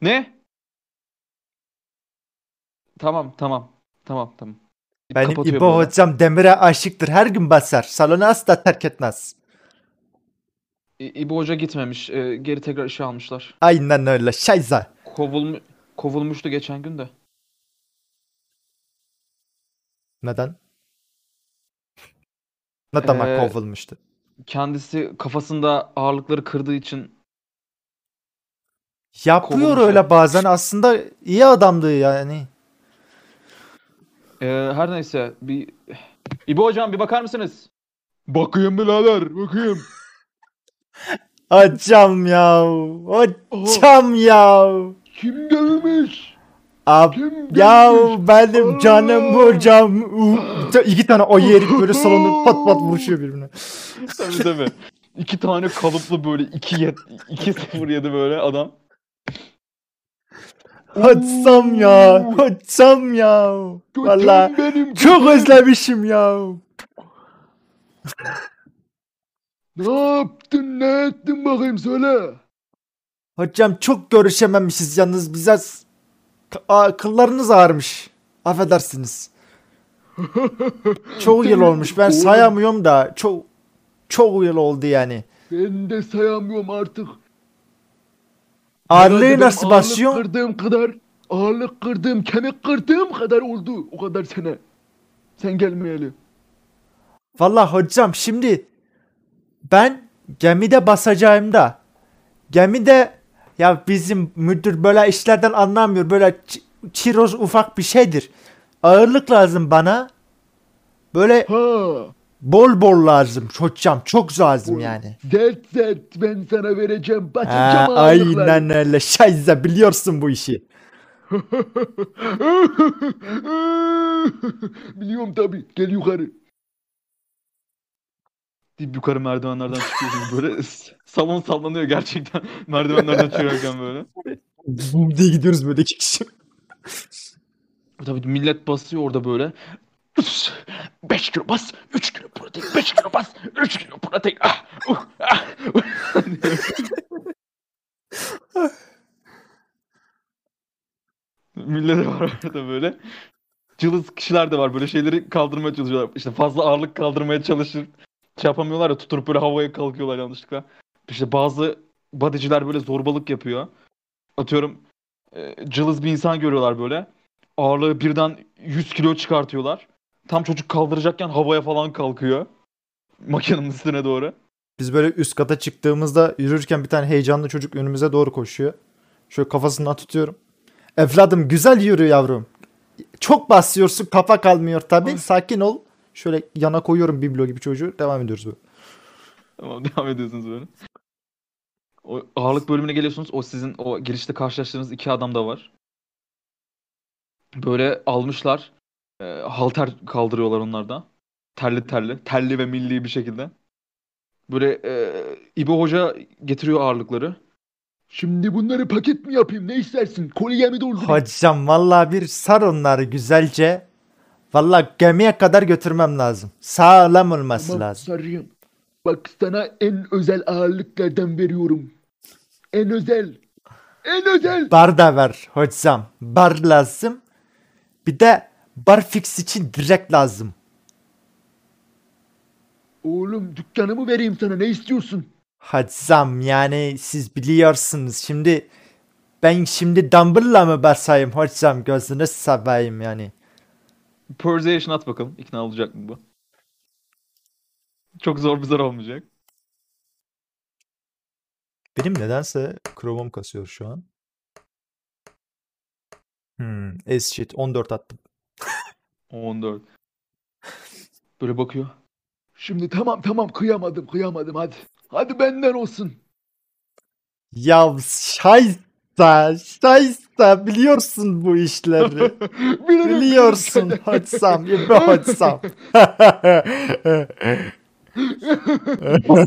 Ne? Tamam tamam. Tamam tamam. Benim İbo böyle. hocam demire aşıktır. Her gün basar. Salonu asla terk etmez. İ- İbo Hoca gitmemiş. E, geri tekrar işe almışlar. Aynen öyle. Şayza. Kovulmu kovulmuştu geçen gün de. Neden? Ne zaman Ee, kovulmuştu? Kendisi kafasında ağırlıkları kırdığı için Yapıyor kovulmuş öyle ya. bazen. Aslında iyi adamdı yani. E, her neyse bir İbo Hocam bir bakar mısınız? Bakayım birader, bakayım. Hocam ya. Hocam ya. Kim dövmüş? Ab Kim ya dövmüş? benim canım hocam. Uh, İki tane o yerik böyle salonda pat pat vuruşuyor birbirine. Tabii tabii. İki tane kalıplı böyle 2 yet 2 0 yedi böyle adam. Hocam ya. Hocam ya. Valla benim. çok özlemişim ya. Ne yaptın ne ettin bakayım söyle. Hocam çok görüşememişiz yalnız a- kıllarınız ağarmış. Affedersiniz. Çok yıl olmuş. Ben sayamıyorum da çok çok yıl oldu yani. Ben de sayamıyorum artık. Ağırlığı nasıl benim ağırlık basıyor? kırdığım kadar, ağırlık kırdığım, kemik kırdığım kadar oldu. O kadar sene. Sen gelmeyeli. Vallahi hocam şimdi ben gemide basacağımda gemide ya bizim müdür böyle işlerden anlamıyor. Böyle çiroz ufak bir şeydir. Ağırlık lazım bana. Böyle Ha, bol bol lazım hocam. Çok lazım yani. dert dert ben sana vereceğim. Ha, Basacağım ağırlıkları. aynen öyle. Şayze biliyorsun bu işi. Biliyorum tabii. Gel yukarı. Dip yukarı merdivenlerden çıkıyorsun böyle. Salon sallanıyor gerçekten. Merdivenlerden çıkarken böyle. Bum diye gidiyoruz böyle iki kişi. Tabii millet basıyor orada böyle. 5 kilo bas, 3 kilo protein, 5 kilo bas, 3 kilo protein. Ah, uh, ah. Millet var orada böyle. Cılız kişiler de var böyle şeyleri kaldırmaya çalışıyorlar. İşte fazla ağırlık kaldırmaya çalışır. Şey yapamıyorlar ya tutup böyle havaya kalkıyorlar yanlışlıkla. İşte bazı bodyciler böyle zorbalık yapıyor. Atıyorum e, cılız bir insan görüyorlar böyle. Ağırlığı birden 100 kilo çıkartıyorlar. Tam çocuk kaldıracakken havaya falan kalkıyor. Makinenin üstüne doğru. Biz böyle üst kata çıktığımızda yürürken bir tane heyecanlı çocuk önümüze doğru koşuyor. Şöyle kafasından tutuyorum. Evladım güzel yürü yavrum. Çok basıyorsun kafa kalmıyor tabi. Sakin ol. Şöyle yana koyuyorum biblo gibi çocuğu. Devam ediyoruz böyle. Tamam devam ediyorsunuz böyle. O ağırlık bölümüne geliyorsunuz. O sizin o girişte karşılaştığınız iki adam da var. Böyle almışlar. E, halter kaldırıyorlar onlar da. Terli terli. Terli ve milli bir şekilde. Böyle e, İbo Hoca getiriyor ağırlıkları. Şimdi bunları paket mi yapayım? Ne istersin? Kolye mi doldurayım? Hocam vallahi bir sar onları güzelce. Vallahi gemiye kadar götürmem lazım. Sağlam olması Tamam, lazım. sarayım. Bak sana en özel ağırlıklardan veriyorum. En özel. En özel. Bar da ver hocam. Bar lazım. Bir de bar fix için direkt lazım. Oğlum dükkanımı vereyim sana. Ne istiyorsun? Hocam yani siz biliyorsunuz şimdi ben şimdi dumbbell'la mı basayım hocam gözünü seveyim yani. Persuasion at bakalım. İkna olacak mı bu? Çok zor bir zor olmayacak. Benim nedense Chrome'um kasıyor şu an. Hmm, as shit 14 attım. 14. Böyle bakıyor. Şimdi tamam tamam kıyamadım kıyamadım hadi. Hadi benden olsun. Ya şaysta şaysta biliyorsun bu işleri. Biliyorsun.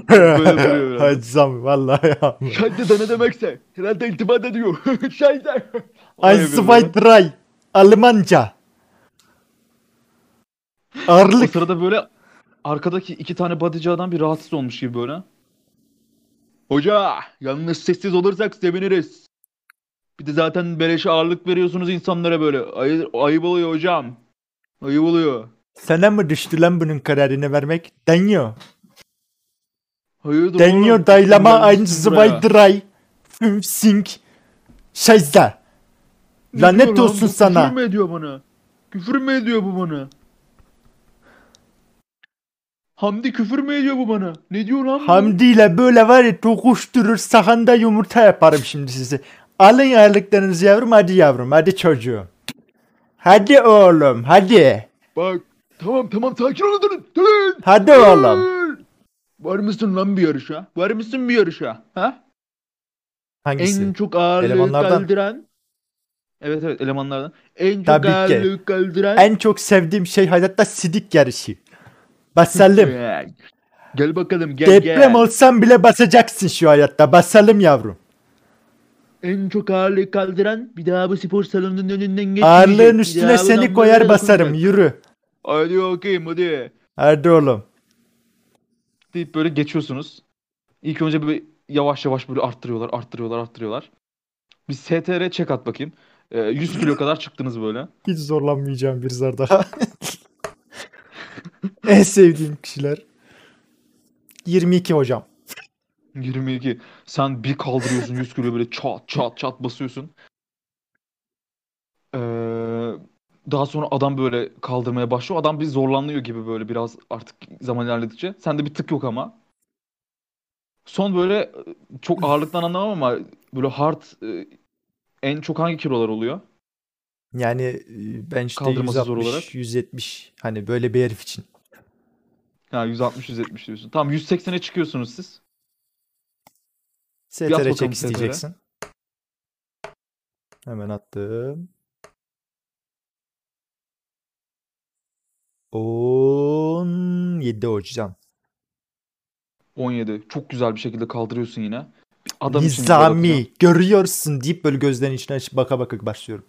Böyle duruyor biraz. hocam vallahi ya. Şahide de ne demekse. Herhalde iltifat ediyor. Şahide. Eins, zwei, drei. Almanca. O Ağırlık. sırada böyle arkadaki iki tane bodyci adam bir rahatsız olmuş gibi böyle. Hoca yalnız sessiz olursak seviniriz. Bir de zaten beleş ağırlık veriyorsunuz insanlara böyle. Ay, ayıp oluyor hocam. Ayıp oluyor. Sana mı düştü lan bunun kararını vermek? Deniyor. Hayırdır Deniyor oğlum? daylama buraya. zwei, drei. Fünf, sink. Ne Lanet lan olsun bu? sana. Küfür mü ediyor bana? Küfür mü ediyor bu bana? Hamdi küfür mü ediyor bu bana? Ne diyor lan? Hamdi ile böyle var ya tokuşturur sahanda yumurta yaparım şimdi sizi. Alın ağırlıklarınızı yavrum hadi yavrum hadi çocuğum. Hadi oğlum hadi. Bak tamam tamam sakin olun durun. Durun. Hadi oğlum. Durun. Var mısın lan bir yarışa? Var mısın bir yarışa? Ha? Hangisi? En çok Elemanlardan. kaldıran. Evet evet elemanlardan. En çok Tabii ki. ağırlık kaldıran. En çok sevdiğim şey hayatta sidik yarışı. Basalım. Gel bakalım gel Deprem gel. olsam bile basacaksın şu hayatta. Basalım yavrum. En çok ağırlık kaldıran bir daha bu spor salonunun önünden geçmeyecek. Ağırlığın üstüne seni koyar basarım. dokunacak. Yürü. Hadi bakayım hadi. Hadi oğlum. deyip böyle geçiyorsunuz. İlk önce bir yavaş yavaş böyle arttırıyorlar, arttırıyorlar, arttırıyorlar. Bir STR check at bakayım. Ee, 100 kilo kadar çıktınız böyle. Hiç zorlanmayacağım bir zar daha. en sevdiğim kişiler. 22 hocam. 22. Sen bir kaldırıyorsun 100 kilo böyle çat çat çat basıyorsun. Ee, daha sonra adam böyle kaldırmaya başlıyor. Adam bir zorlanıyor gibi böyle biraz artık zaman ilerledikçe. Sende bir tık yok ama. Son böyle e, çok ağırlıktan anlamam ama böyle hard e, en çok hangi kilolar oluyor? Yani e, ben işte Kaldırması zor 160, olarak. 170 hani böyle bir herif için. Ha 160 170 diyorsun. Tamam 180'e çıkıyorsunuz siz. STR bakalım çek isteyeceksin. Hemen attım. 17 hocam. 17. Çok güzel bir şekilde kaldırıyorsun yine. Bir adam için güzel atıyor. Nizami görüyorsun deyip böyle gözlerin içine açıp baka baka başlıyorum.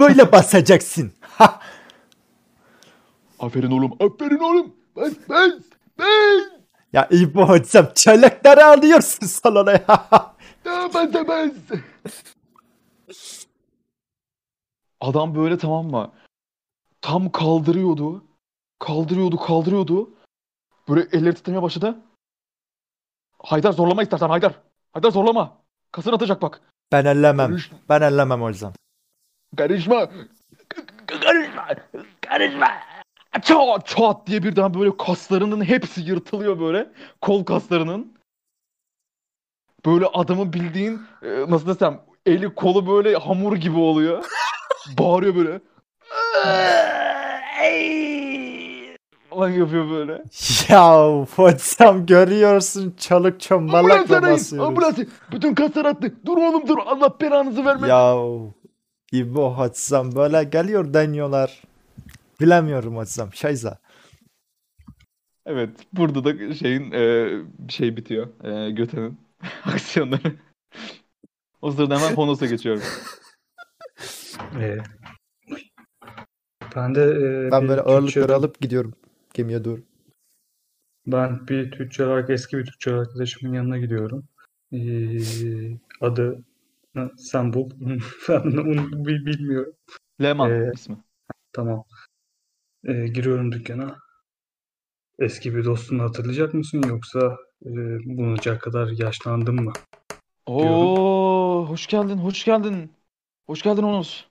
Böyle basacaksın. Ha! Aferin oğlum. Aferin oğlum. Bas bas. Bas. ya İbo hocam çörekleri alıyorsun salona ya. Bas bas. Adam böyle tamam mı? Tam kaldırıyordu. Kaldırıyordu, kaldırıyordu. Böyle elleri titremeye başladı. Haydar zorlama istersen Haydar. Haydar zorlama. Kasın atacak bak. Ben ellemem. Karış- Ben ellemem hocam. Karışma. Karışma. Karışma. Çat çat diye birden böyle kaslarının hepsi yırtılıyor böyle. Kol kaslarının. Böyle adamın bildiğin e, nasıl desem eli kolu böyle hamur gibi oluyor. Bağırıyor böyle. Falan yapıyor böyle. Ya hocam görüyorsun çalık çombalakla basıyoruz. Ambulans. Bütün kaslar attı. Dur oğlum dur. Allah belanızı vermesin. Ya İbo hocam böyle geliyor deniyorlar. Bilemiyorum hocam şeyza. Evet. Burada da şeyin e, şey bitiyor. E, Göte'nin aksiyonları. O sırada hemen Honos'a geçiyorum. Ee, ben de e, Ben bir böyle ağırlıkları tüccar- alıp gidiyorum gemiye doğru. Ben bir tüccar olarak eski bir tüccar arkadaşımın yanına gidiyorum. Ee, adı sen bul. Ben onu bi- bilmiyorum. Leman Ee, ismi. Tamam. Ee, giriyorum dükkana. Eski bir dostunu hatırlayacak mısın yoksa e, bulunacak kadar yaşlandın mı? Oo, hoş geldin, hoş geldin. Hoş geldin Honos.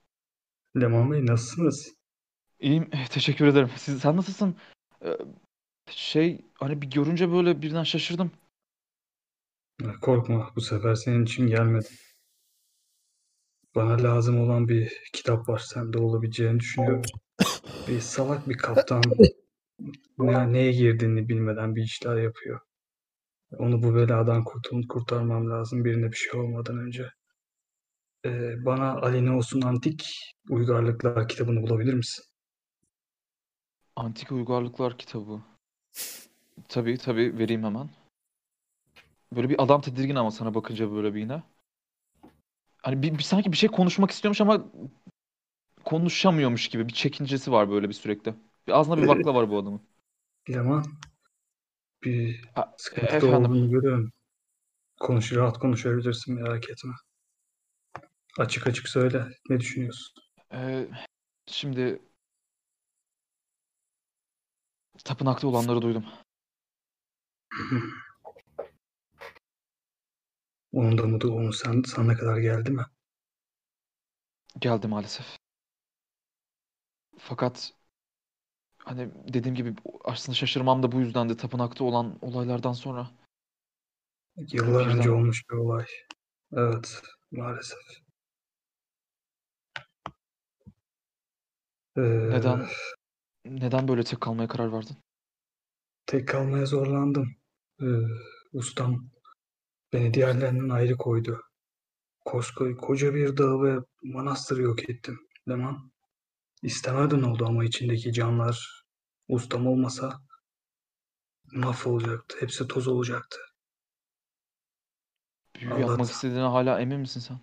Leman Bey nasılsınız? İyiyim, eh, teşekkür ederim. Siz, sen nasılsın? Ee, şey, hani bir görünce böyle birden şaşırdım. Korkma, bu sefer senin için gelmedim. Bana lazım olan bir kitap var. Sende olabileceğini düşünüyorum. Bir salak bir kaptan ne, neye girdiğini bilmeden bir işler yapıyor. Onu bu beladan kurtul kurtarmam lazım birine bir şey olmadan önce. Ee, bana Ali Neos'un Antik Uygarlıklar kitabını bulabilir misin? Antika Uygarlıklar kitabı. Tabii tabii vereyim hemen. Böyle bir adam tedirgin ama sana bakınca böyle bir yine. Hani bir, bir- sanki bir şey konuşmak istiyormuş ama konuşamıyormuş gibi bir çekincesi var böyle bir sürekli. Bir ağzında bir bakla var bu adamın. Leman, bir Ha, efendim. olduğunu görüyorum. Konuş, rahat konuşabilirsin merak etme. Açık açık söyle. Ne düşünüyorsun? Ee, şimdi tapınakta olanları duydum. Onun da mı onu sen sana kadar geldi mi? Geldi maalesef. Fakat hani dediğim gibi aslında şaşırmam da bu yüzden de tapınakta olan olaylardan sonra. Yıllar Birden- önce olmuş bir olay. Evet, maalesef. Ee, Neden neden böyle tek kalmaya karar verdin? Tek kalmaya zorlandım. Ee, ustam beni diğerlerinden ayrı koydu. Koskoca koca bir dağı ve manastırı yok ettim. Leman. İstemeden oldu ama içindeki canlar ustam olmasa mahvolacaktı. Hepsi toz olacaktı. Büyü Allah yapmak istediğine hala emin misin sen?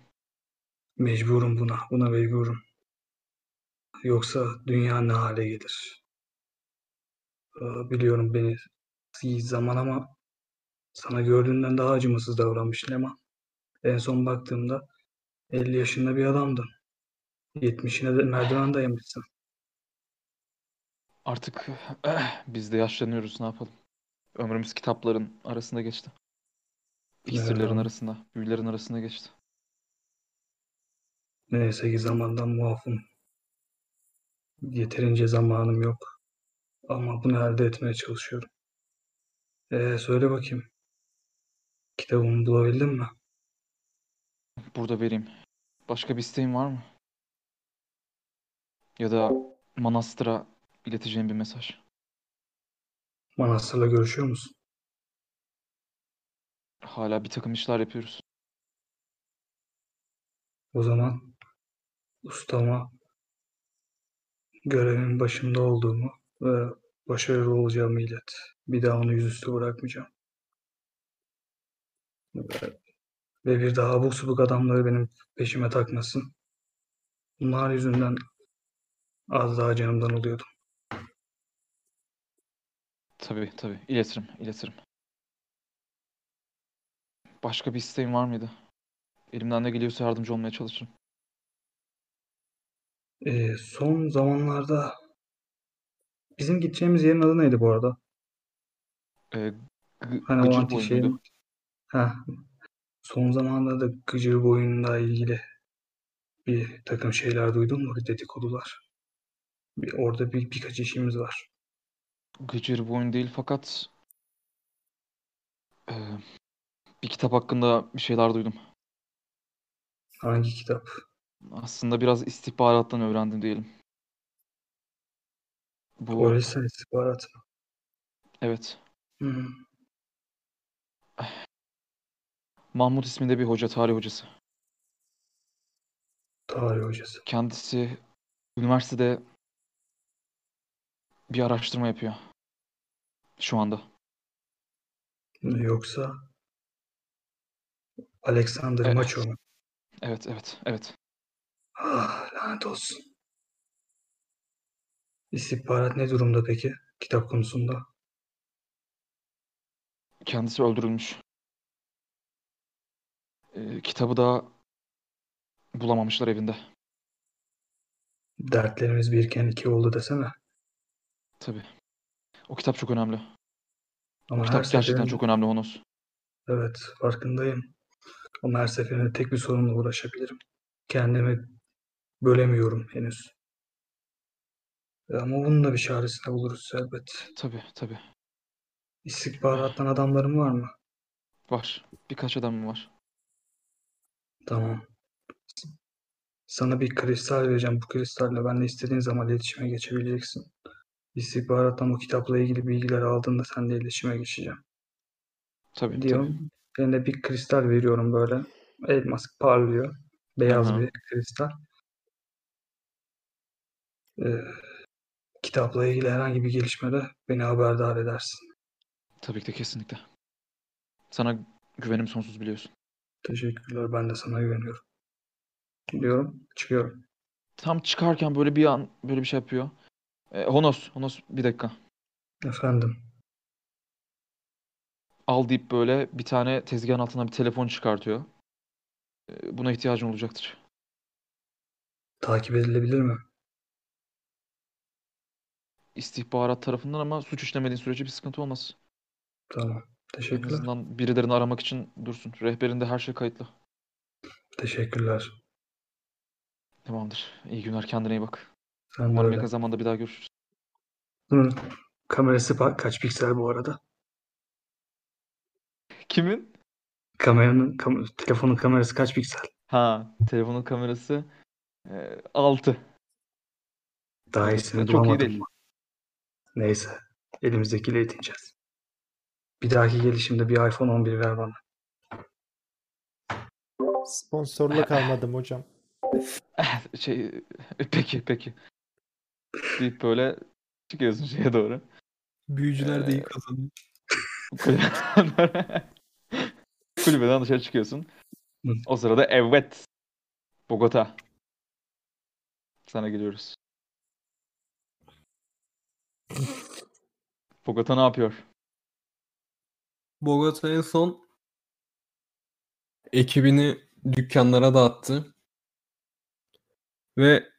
Mecburum buna. Buna mecburum. Yoksa dünya ne hale gelir? Ee, Biliyorum beni iyi zaman ama sana gördüğünden daha acımasız davranmış Leman. En son baktığımda 50 yaşında bir adamdın. 70'ine de merdiven dayamışsın. Artık biz de yaşlanıyoruz ne yapalım? Ömrümüz kitapların arasında geçti. İksirlerin Ee, arasında, büyülerin arasında geçti. Neyse ki zamandan muafım. Yeterince zamanım yok. Ama bunu elde etmeye çalışıyorum. Ee, söyle bakayım. Kitabımı bulabildin mi? Burada vereyim. Başka bir isteğin var mı? Ya da manastıra ileteceğim bir mesaj. Manastırla görüşüyor musun? Hala bir takım işler yapıyoruz. O zaman ustama görevin başında olduğumu ve başarılı olacağımı ilet. Bir daha onu yüzüstü bırakmayacağım. Ve ve bir daha abuk subuk adamları benim peşime takmasın. Bunlar yüzünden az daha canımdan oluyordum. Tabii tabii. İletirim, iletirim. Başka bir isteğin var mıydı? Elimden ne geliyorsa yardımcı olmaya çalışırım. Ee, son zamanlarda bizim gideceğimiz yerin adı neydi bu arada? Ee, gı- Hani o antik şeyin. Heh. Son zamanlarda Gıcır boyunla ilgili bir takım şeyler duydun mu? Bir dedikodular. Bir, orada bir, birkaç işimiz var. Gıcır boyun değil fakat ee, bir kitap hakkında bir şeyler duydum. Hangi kitap? Aslında biraz istihbarattan öğrendim diyelim. Bu Polisen istihbarat evet. Hmm. Mahmut isminde bir hoca, tarih hocası. Tarih hocası. Kendisi üniversitede bir araştırma yapıyor. Şu anda. Yoksa Alexander Evet. Macho mu? Evet, evet, evet. Ah, lanet olsun. İstihbarat ne durumda peki? Kitap konusunda. Kendisi öldürülmüş. Ee, kitabı da bulamamışlar evinde. Dertlerimiz birken iki oldu desene. Tabii. O kitap çok önemli. Ama O kitap gerçekten seferinde- çok önemli Honos. Evet, farkındayım. Ama her seferinde tek bir sorunla uğraşabilirim. Kendimi bölemiyorum henüz. Ama bunun da bir çaresine buluruz elbet. Tabii, tabii. İstihbarattan adamlarım var mı? Var. Birkaç adamım var. Tamam. Sana bir kristal vereceğim. Bu kristalle benimle istediğin zaman iletişime geçebileceksin. İstihbarattan bu kitapla ilgili bilgiler aldığında seninle iletişime geçeceğim. Tabii, tabii. Diyorum. Eline bir kristal veriyorum böyle. Elmas parlıyor. Beyaz hı. bir kristal. Ee, kitapla ilgili herhangi bir gelişmede beni haberdar edersin. Tabii ki de kesinlikle. Sana güvenim sonsuz biliyorsun. Teşekkürler. Ben de sana güveniyorum. Gidiyorum. Çıkıyorum. Tam çıkarken böyle bir an böyle bir şey yapıyor. Ee, Honos, Honos bir dakika. Efendim. Al deyip böyle bir tane tezgahın altından bir telefon çıkartıyor. Ee, buna ihtiyacın olacaktır. Takip edilebilir mi? İstihbarat tarafından ama suç işlemediğin sürece bir sıkıntı olmaz. Tamam. En Teşekkürler. azından birilerini aramak için dursun. Rehberinde her şey kayıtlı. Teşekkürler. Tamamdır. İyi günler. Kendine iyi bak. Sen Umarım yakın zamanda bir daha görüşürüz. Bunun kamerası pa- kaç piksel bu arada? Kimin? Kameranın, kam- telefonun kamerası kaç piksel? Ha, telefonun kamerası e, 6. Daha iyisini çok iyi bulamadım değil. Neyse. Elimizdekiyle yetineceğiz. Bir dahaki gelişimde bir iPhone 11 ver bana. Sponsorluk almadım hocam. Şey, peki peki. Deyip böyle çıkıyorsun şeye doğru. Büyücüler de iyi Ee, kazanıyor. Kulübeden, kulübeden dışarı çıkıyorsun. O sırada evet. Bogota. Sana geliyoruz. Bogota ne yapıyor? Bogota en son ekibini dükkanlara dağıttı. Ve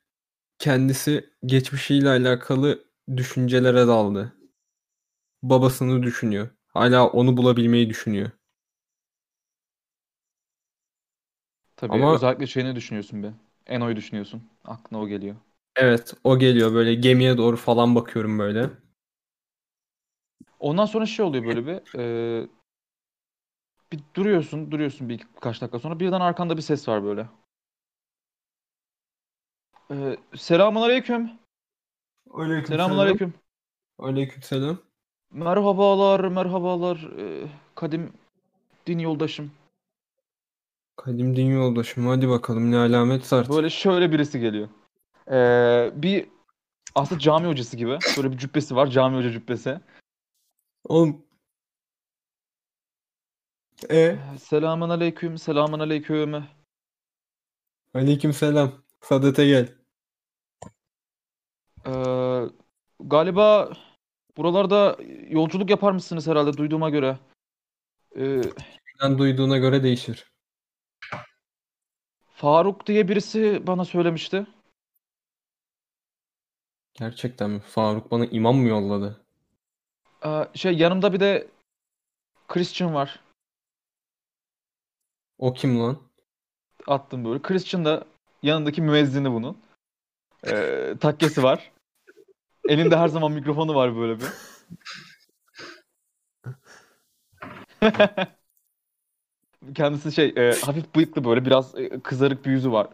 kendisi geçmişiyle alakalı düşüncelere daldı. Babasını düşünüyor. Hala onu bulabilmeyi düşünüyor. Tabii Ama- özellikle şeyini düşünüyorsun be. Eno'yu düşünüyorsun. Aklına o geliyor. Evet, o geliyor böyle gemiye doğru falan bakıyorum böyle. Ondan sonra şey oluyor böyle bir. e, bir duruyorsun, duruyorsun bir birkaç dakika sonra birden arkanda bir ses var böyle. E, selamun aleyküm. Selamun aleyküm. Aleykümselam. Merhabalar, merhabalar. E, kadim din yoldaşım. Kadim din yoldaşım hadi bakalım ne alamet artık. Böyle şöyle birisi geliyor. E, bir aslında cami hocası gibi. Böyle bir cübbesi var, cami hoca cübbesi. Oğlum. E, E, selamun aleyküm, selamun aleyküm. aleykümselam. Sadete gel. E, galiba buralarda yolculuk yapar mısınız herhalde duyduğuma göre. E, Ben duyduğuna göre değişir. Faruk diye birisi bana söylemişti. Gerçekten mi? Faruk bana imam mı yolladı? Ee, şey yanımda bir de Christian var. O kim lan? Attım böyle. Christian da yanındaki müezzini bunun. Ee, takkesi var. Elinde her zaman mikrofonu var böyle bir. kendisi şey e, hafif bıyıklı böyle biraz e, kızarık bir yüzü var.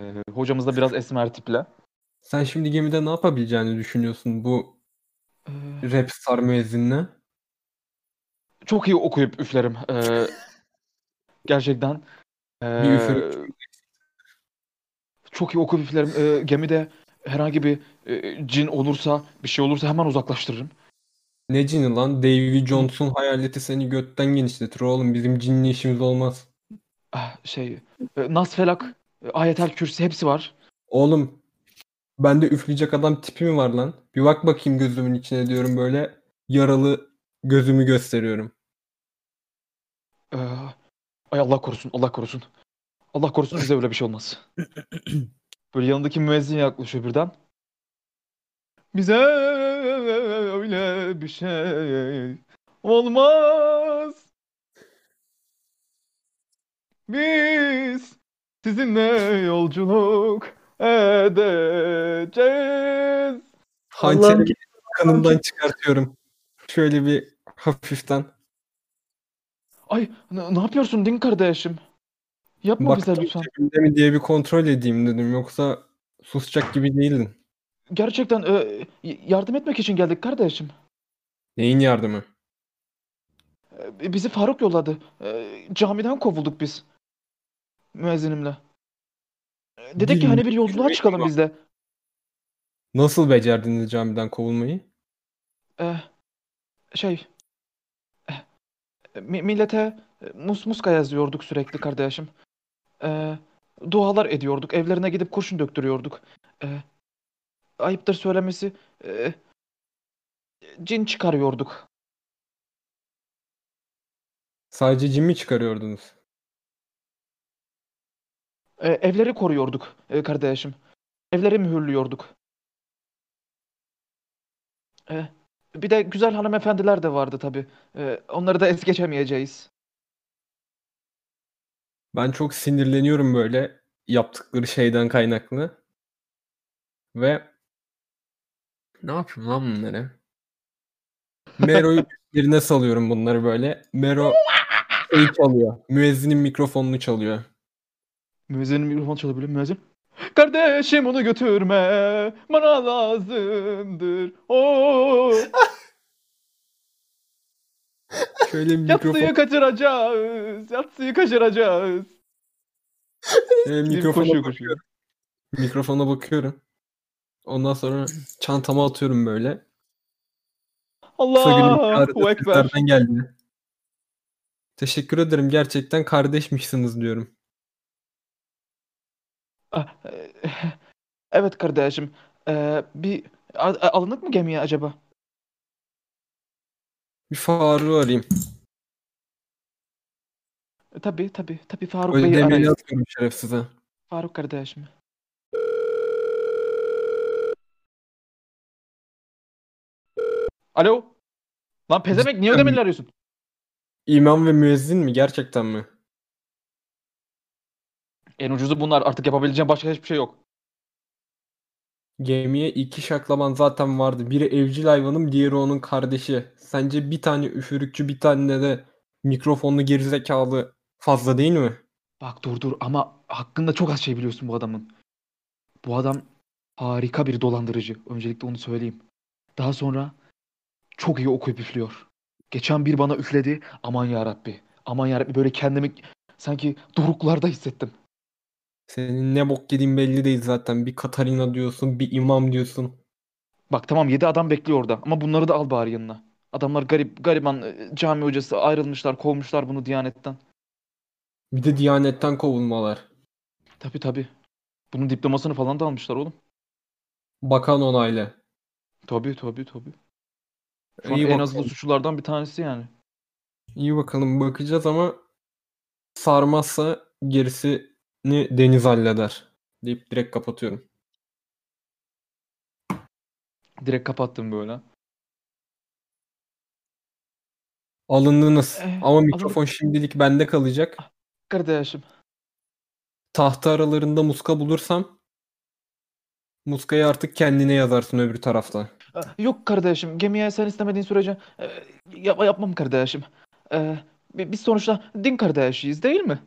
E, hocamız da biraz esmer tiple. Sen şimdi gemide ne yapabileceğini düşünüyorsun bu E, rap star müezzinle? çok iyi okuyup üflerim. E, gerçekten. E, Bir üfürük. Çok iyi üflerim. E, gemide herhangi bir e, cin olursa, bir şey olursa hemen uzaklaştırırım. Ne cini lan? Davy Jones'un hayaleti seni götten genişletir oğlum. Bizim cinli işimiz olmaz. Ah, şey, e, Nas Felak, e, Ayetel Kürsi hepsi var. Oğlum bende üfleyecek adam tipi mi var lan? Bir bak bakayım gözümün içine diyorum böyle yaralı gözümü gösteriyorum. E, ay Allah korusun, Allah korusun. Allah korusun bize öyle bir şey olmaz. Böyle yanındaki müezzin yaklaşıyor birden. Bize öyle bir şey olmaz. Biz sizinle yolculuk edeceğiz. Hançeri kanından çıkartıyorum. Şöyle bir hafiften. Ay ne, ne yapıyorsun din kardeşim? Yapma bize Baktım lütfen. cebimde mi diye bir kontrol edeyim dedim. Yoksa susacak gibi değildin. Gerçekten e, yardım etmek için geldik kardeşim. Neyin yardımı? E, Bizi Faruk yolladı. E, Camiden kovulduk biz. Müezzinimle. E, Dedik ki hani bir yolculuğa çıkalım biz de. Nasıl becerdiniz camiden kovulmayı? E, şey e, mi- millete e, mus muska yazıyorduk sürekli kardeşim. E, dualar ediyorduk. Evlerine gidip kurşun döktürüyorduk. E, ayıptır söylemesi e, cin çıkarıyorduk. Sadece cin mi çıkarıyordunuz? E, evleri koruyorduk e, kardeşim. Evleri mühürlüyorduk. E, bir de güzel hanımefendiler de vardı tabii. E, onları da es geçemeyeceğiz. Ben çok sinirleniyorum böyle yaptıkları şeyden kaynaklı. Ve ne yapayım lan bunları? Mero'yu birine salıyorum bunları böyle. Mero şeyi çalıyor. Müezzinin mikrofonunu çalıyor. Müezzinin mikrofonu çalabiliyor müezzin. Kardeşim onu götürme. Bana lazımdır. Oo, Şöyle bir yatsıyı mikrofon, kaçıracağız. Yatsıyı kaçıracağız. şöyle mikrofona koşuyor, bakıyorum. Mikrofona bakıyorum. Ondan sonra çantama atıyorum böyle. Kısa Ekber. seslerden geldi. Teşekkür ederim. Gerçekten kardeşmişsiniz diyorum. Ah, e, Evet kardeşim. Ee, bir alınık mı gemiye acaba? Bir Faruk'u arayayım. E, Tabii tabii. Tabii Faruk Öyle Bey'i demeli arayız. atıyorum şerefsize. Faruk kardeşim. Alo? Lan pezemek niye Cidden ödemeli mi? arıyorsun? İmam ve müezzin mi? Gerçekten mi? En ucuzu bunlar. Artık yapabileceğim başka hiçbir şey yok. Gemiye iki şaklaban zaten vardı. Biri evcil hayvanım, diğeri onun kardeşi. Sence bir tane üfürükçü, bir tane de mikrofonlu gerizekalı fazla değil mi? Bak dur dur ama hakkında çok az şey biliyorsun bu adamın. Bu adam harika bir dolandırıcı. Öncelikle onu söyleyeyim. Daha sonra çok iyi okuyup üflüyor. Geçen bir bana üfledi. Aman ya Rabbi. Aman ya Rabbi böyle kendimi sanki doruklarda hissettim. Senin ne bok yediğin belli değil zaten. Bir Katarina diyorsun, bir imam diyorsun. Bak tamam 7 adam bekliyor orada ama bunları da al bari yanına. Adamlar garip gariban e, cami hocası ayrılmışlar, kovmuşlar bunu Diyanet'ten. Bir de Diyanet'ten kovulmalar. Tabii tabii. Bunun diplomasını falan da almışlar oğlum. Bakan onaylı. Tabii tabii tabii. Şu an İyi en bakalım. azılı suçlulardan bir tanesi yani. İyi bakalım bakacağız ama sarmazsa gerisini Deniz halleder. Deyip direkt kapatıyorum. Direkt kapattım böyle. Alındınız. Eh, Ama mikrofon şimdilik bende kalacak. Kardeşim. Tahta aralarında muska bulursam muskayı artık kendine yazarsın öbür tarafta. e, Yok kardeşim. Gemiye sen istemediğin sürece e, yap- yapmam kardeşim. E, bi- biz sonuçta din kardeşiyiz değil mi?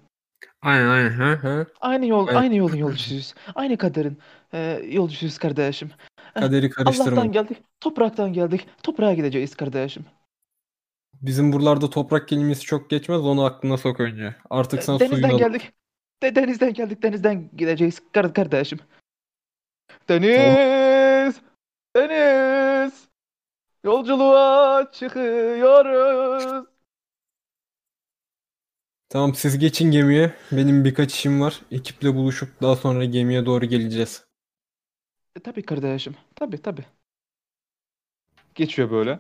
Aynen aynen. Ha, ha. Aynı yol, Evet. aynı yolun yolcusuyuz. Aynı kaderin e, yolcusuyuz kardeşim. Kaderi karıştırma. Allah'tan geldik, topraktan geldik, toprağa gideceğiz kardeşim. Bizim buralarda toprak kelimesi çok geçmez onu aklına sok önce. Artık sen Denizden suyunu geldik. De, denizden geldik, denizden gideceğiz kar kardeşim. Deniz! Deniz! Yolculuğa çıkıyoruz. Tamam siz geçin gemiye. Benim birkaç işim var. Ekiple buluşup daha sonra gemiye doğru geleceğiz. E, tabii kardeşim. Tabii tabii. Geçiyor böyle.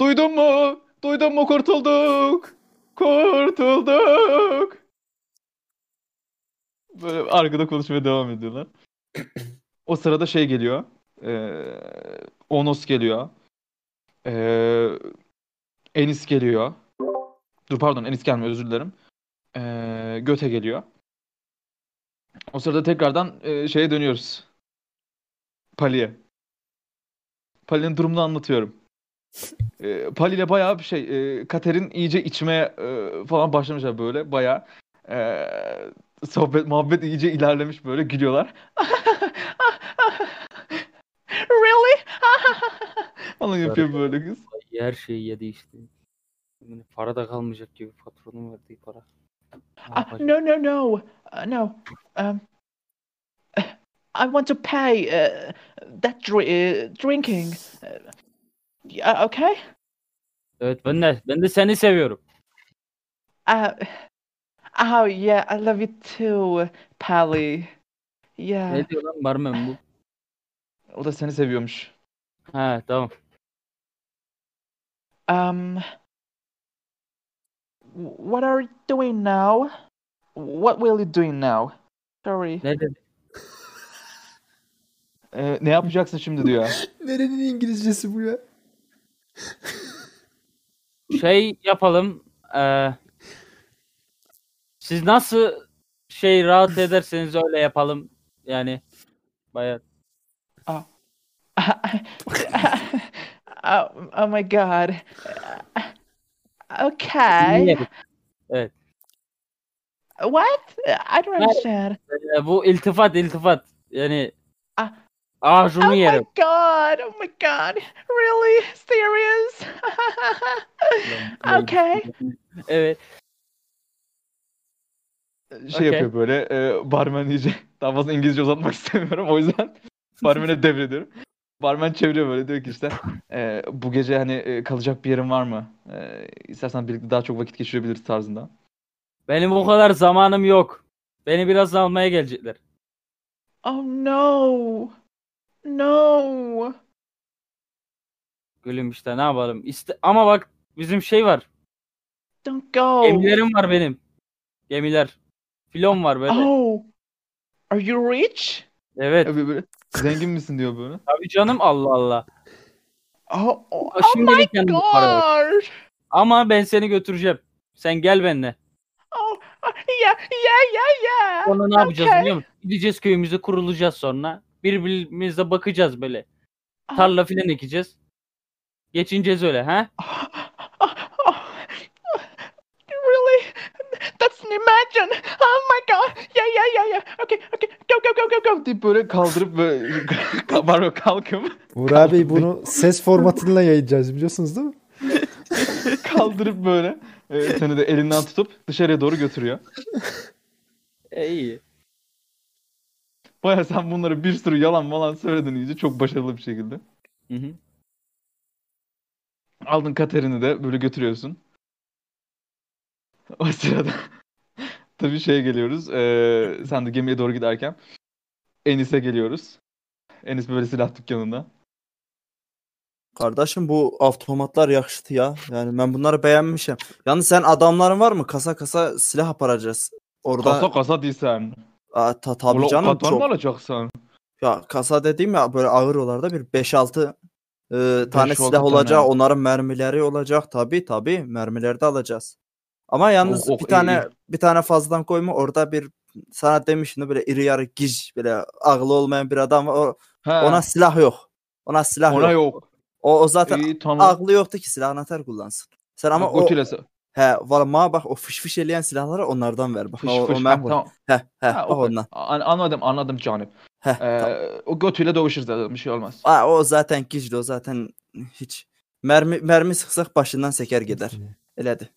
Duydun mu? Duydun mu kurtulduk? Kurtulduk. Böyle arkada konuşmaya devam ediyorlar. O sırada şey geliyor. Ee, Onos geliyor. Ee, Enis geliyor. Dur pardon Enis gelmiyor özür dilerim. Ee, Göte geliyor. O sırada tekrardan e, şeye dönüyoruz. Pali'ye. Pali'nin durumunu anlatıyorum. E, Pali ile bayağı bir şey. E, Kater'in iyice içmeye e, falan başlamışlar böyle. Bayağı e, sohbet muhabbet iyice ilerlemiş böyle gülüyorlar. really? falan yapıyor böyle kız. Her şeyi yedi işte. Yani para da kalmayacak gibi patronun verdiği para. Yapacak? no, no, no, uh, no. Um, I want to pay uh, that dri- uh, drinking. Uh, yeah, okay. Evet ben de ben de seni seviyorum. Uh, oh yeah, I love you too, Pally. Yeah. Ne diyor lan barmen bu? O da seni seviyormuş. Ha tamam. Um, what are you doing now? What will you doing now? Sorry. Ne dedi? Ee, ne yapacaksın şimdi diyor. Nerenin İngilizcesi bu ya? Şey yapalım. eee, siz nasıl şey rahat ederseniz öyle yapalım. Yani bayağı oh, oh my god. Okay. Evet. What? I don't understand. Ee, bu iltifat iltifat. Yani Ah. Aa şunu Oh my yerim. god. Oh my god. Really? Serious? okay. Evet. Şey Okey. yapıyor böyle. E, barmen iyice daha fazla İngilizce uzatmak istemiyorum. O yüzden barmene devrediyorum. Barmen çeviriyor böyle diyor ki işte e, bu gece hani e, kalacak bir yerin var mı? E, istersen birlikte daha çok vakit geçirebiliriz tarzında. Benim o kadar zamanım yok. Beni biraz almaya gelecekler. Oh no. No. Gülüm işte ne yapalım. İste Ama bak bizim şey var. Don't go. Gemilerim var benim. Gemiler. Filon var böyle. Oh. Are you rich? Evet. Ya Zengin misin diyor böyle. Tabii canım Allah Allah. Oh, oh, para yok. gosh. Ama ben seni götüreceğim. Sen gel benimle. Oh, oh, yeah, yeah, yeah, yeah. Sonra ne yapacağız Okay. biliyor musun? Gideceğiz köyümüze kurulacağız sonra. Birbirimize bakacağız böyle. Ah. Tarla filan ekeceğiz. Geçineceğiz öyle ha? Yeah, yeah, yeah, yeah. Okay, okay. Go, go, go, go, go. Deyip böyle kaldırıp böyle pardon kalkıp Burak Bey bunu ses formatıyla yayınlayacağız biliyorsunuz değil mi? kaldırıp böyle e, seni de elinden tutup dışarıya doğru götürüyor. E, iyi. Baya sen bunları bir sürü yalan falan söyledin iyice çok başarılı bir şekilde. Hı hı. Aldın Katerin'i de böyle götürüyorsun. O sırada tabii şeye geliyoruz. eee, sen de gemiye doğru giderken Enis'e geliyoruz. Enis böyle silah dükkanında. Kardeşim bu avtomatlar yakıştı ya. Yani ben bunları beğenmişim. Yalnız sen adamların var mı? Kasa kasa silah aparacağız. Orada Kasa kasa değilsen. Aa, ta, tabii Ulan canım çok. alacaksın? Ya kasa dediğim ya böyle ağır olarda bir 5-6 e, tane 5-6 silah olacak. tane. Onların mermileri olacak. Tabii tabii mermileri de alacağız. Ama yalnız Oh, oh, bir iyi, tane iyi. bir tane fazladan koyma. Orada bir sana demiştim böyle iri yarı giz böyle akıllı olmayan bir adam var. O- Ha, Ona silah yok. Ona silah ona yok. yok. O, o zaten İyi tamam. aklı yoktu ki silahını atar kullansın. Sen ama o Götüyle he valla bak o fış fış eleyen silahları onlardan ver. Bak fış o, fış. o Ha, ben tamam. He he Ha, okey. ondan. An- anladım anladım canım. He Ee, tamam. o götüyle dövüşürüz zaten bir şey olmaz. Aa, o zaten gizli o zaten hiç. Mermi mermi sıksak başından seker gider. Eledi.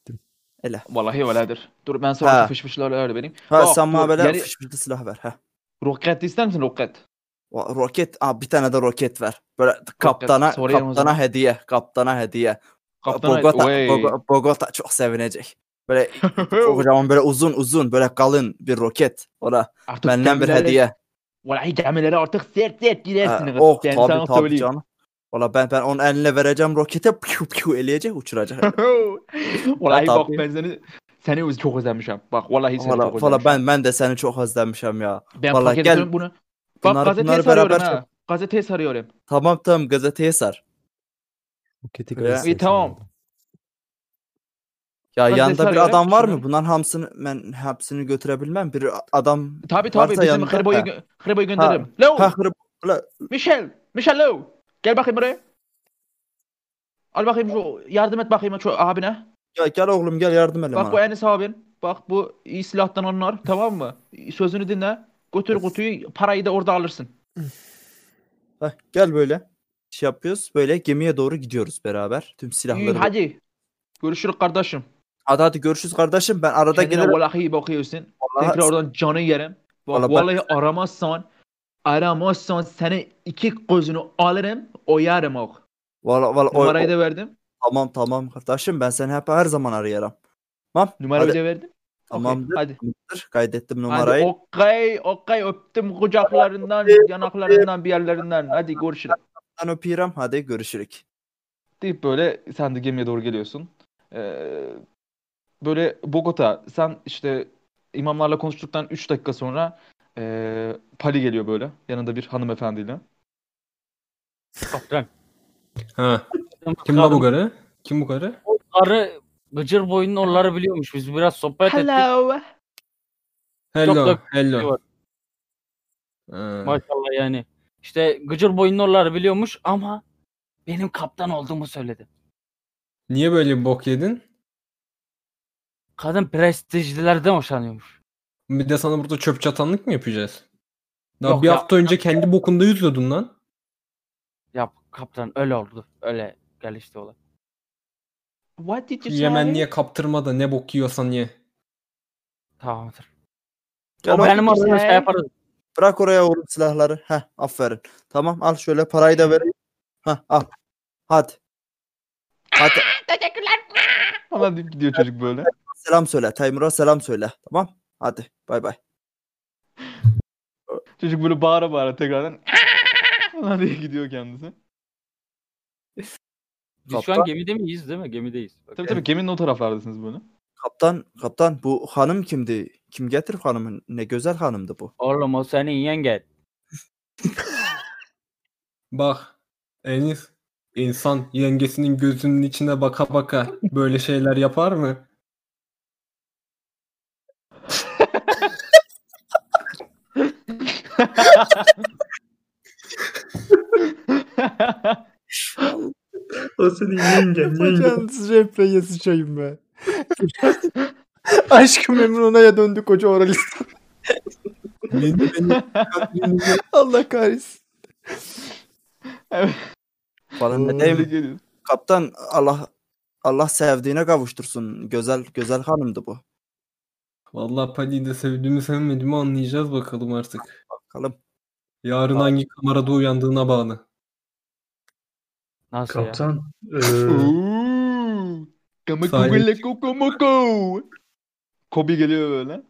Ele. Vallahi öyledir. Dur ben sana Ha. şu fış fışları öyle vereyim. Ha Bak, sen bana dur, böyle yani- fış fışlı silah ver. He. Roket ister misin roket? Roket, aa, bir tane de roket ver. Böyle kaptana o kaptana hediye, kaptana hediye. Kaptan Bogota, Vay. Bogo- Bogota çok sevinecek. Böyle kocaman böyle uzun uzun böyle kalın bir roket. O da Artık benden bir hediye. Vallahi gemileri artık sert sert Ha, girersiniz. oh ben tabii tabii söyleyeyim. canım. Valla ben ben onun eline vereceğim rokete piu piu eleyecek uçuracak. vallahi bak ben seni seni çok özlemişim. Bak vallahi seni Valla çok valla özlemişim. ben ben de seni çok özlemişim ya. ben vallahi paket gel. bunu. Bak Bunları- gazeteyi bunları sarıyorum beraber ha. Gazeteyi sarıyorum. Tamam tamam gazeteye sar. Roketi gazeteye İyi, tamam. Ya Gazeteye yanında bir adam var mı? Bunların hamsını ben hepsini götürebilmem. Bir adam Tabi tabi Varsa bizim yanında- Hribo'yu gö- Hribo'yu gönderirim. Lo! ha Ula, Michel! Michel Lo! Gel bakayım buraya. Al bakayım şu yardım et bakayım şu abine. ya gel oğlum gel yardım eyle Bak bu. Enes abin. Bak bu iyi silahtan anlar tamam mı? Sözünü dinle. Götür kutuyu parayı da orada alırsın. Heh, gel böyle. Şey yapıyoruz. Böyle gemiye doğru gidiyoruz beraber. Tüm İyi, silahları. hadi. Görüşürüz kardeşim. Hadi hadi görüşürüz kardeşim. Ben arada Kendine gelirim. vallahi iyi bakıyorsun. Vallahi- Tekrar oradan canı yerim. Bak, Vallahi vallahi aramazsan aramazsan seni iki gözünü alırım oyarım o. Valla valla o- Numarayı da verdim. tamam tamam kardeşim ben seni hep her zaman arayarım. Tamam. Numarayı hadi, da verdim. Tamamdır. Hadi. Tamamdır. Kaydettim Hadi numarayı. okey okey öptüm kucaklarından yanaklarından bir yerlerinden. Hadi görüşürüz. Ben öpüyorum. Hadi görüşürük. deyip böyle sen de gemiye doğru geliyorsun. Ee, böyle Bogota sen işte imamlarla konuştuktan 3 dakika sonra ee, Pali geliyor böyle yanında bir hanımefendiyle. Kaptan. Ha. Kim la bu karı? Kim bu karı? Karı gıcır boyunun onları biliyormuş. Biz biraz sohbet ettik. Hello. Hello, da- hello. Ha. Maşallah yani. İşte gıcır boyunun onları biliyormuş ama benim kaptan olduğumu söyledi. Niye böyle bir bok yedin? Kadın prestijlilerden hoşlanıyormuş. Bir de sana burada çöp çatanlık mı yapacağız? Daha Yok bir ya. hafta önce kendi bokunda yüzüyordun lan. Ya kaptan öyle oldu. Öyle gelişti olay. What did you say? Yemenliye kaptırma da ne bok yiyorsan ye. Tamamdır. Gel o benim orada şey yaparız. Bırak oraya oğlum silahları. Heh aferin. Tamam al şöyle parayı da vereyim. Heh al. Hadi. Hadi Falan deyip gidiyor çocuk böyle. selam söyle. Taymur'a selam söyle. Tamam. Hadi bay bay. Çocuk böyle bağıra bağıra tekrardan falan diye gidiyor kendisi. Biz şu Kaptan. an gemide miyiz değil mi? Gemideyiz. Bak, Tabii tabii geminin o taraflardasınız böyle. Kaptan kaptan bu hanım kimdi? Kim getir hanımı? Ne güzel hanımdı bu. Oğlum o senin yengen. Bak Enis insan yengesinin gözünün içine baka baka böyle şeyler yapar mı? O senin yengen. Bacağınız replaya sıçayım be. Aşkı memnunaya döndü koca oralist. Beni, beni, Allah kahretsin. Falan ne diyeyim? Kaptan Allah Allah sevdiğine kavuştursun. Güzel güzel hanımdı bu. Vallahi Pali'yi de sevdiğimi sevmediğimi anlayacağız bakalım artık. Bakalım. Yarın hangi kamerada uyandığına bağlı. Nasıl ya? Kaptan. eee, Ooh. Kamako Sahip. gele komoko. Kobe geliyor böyle.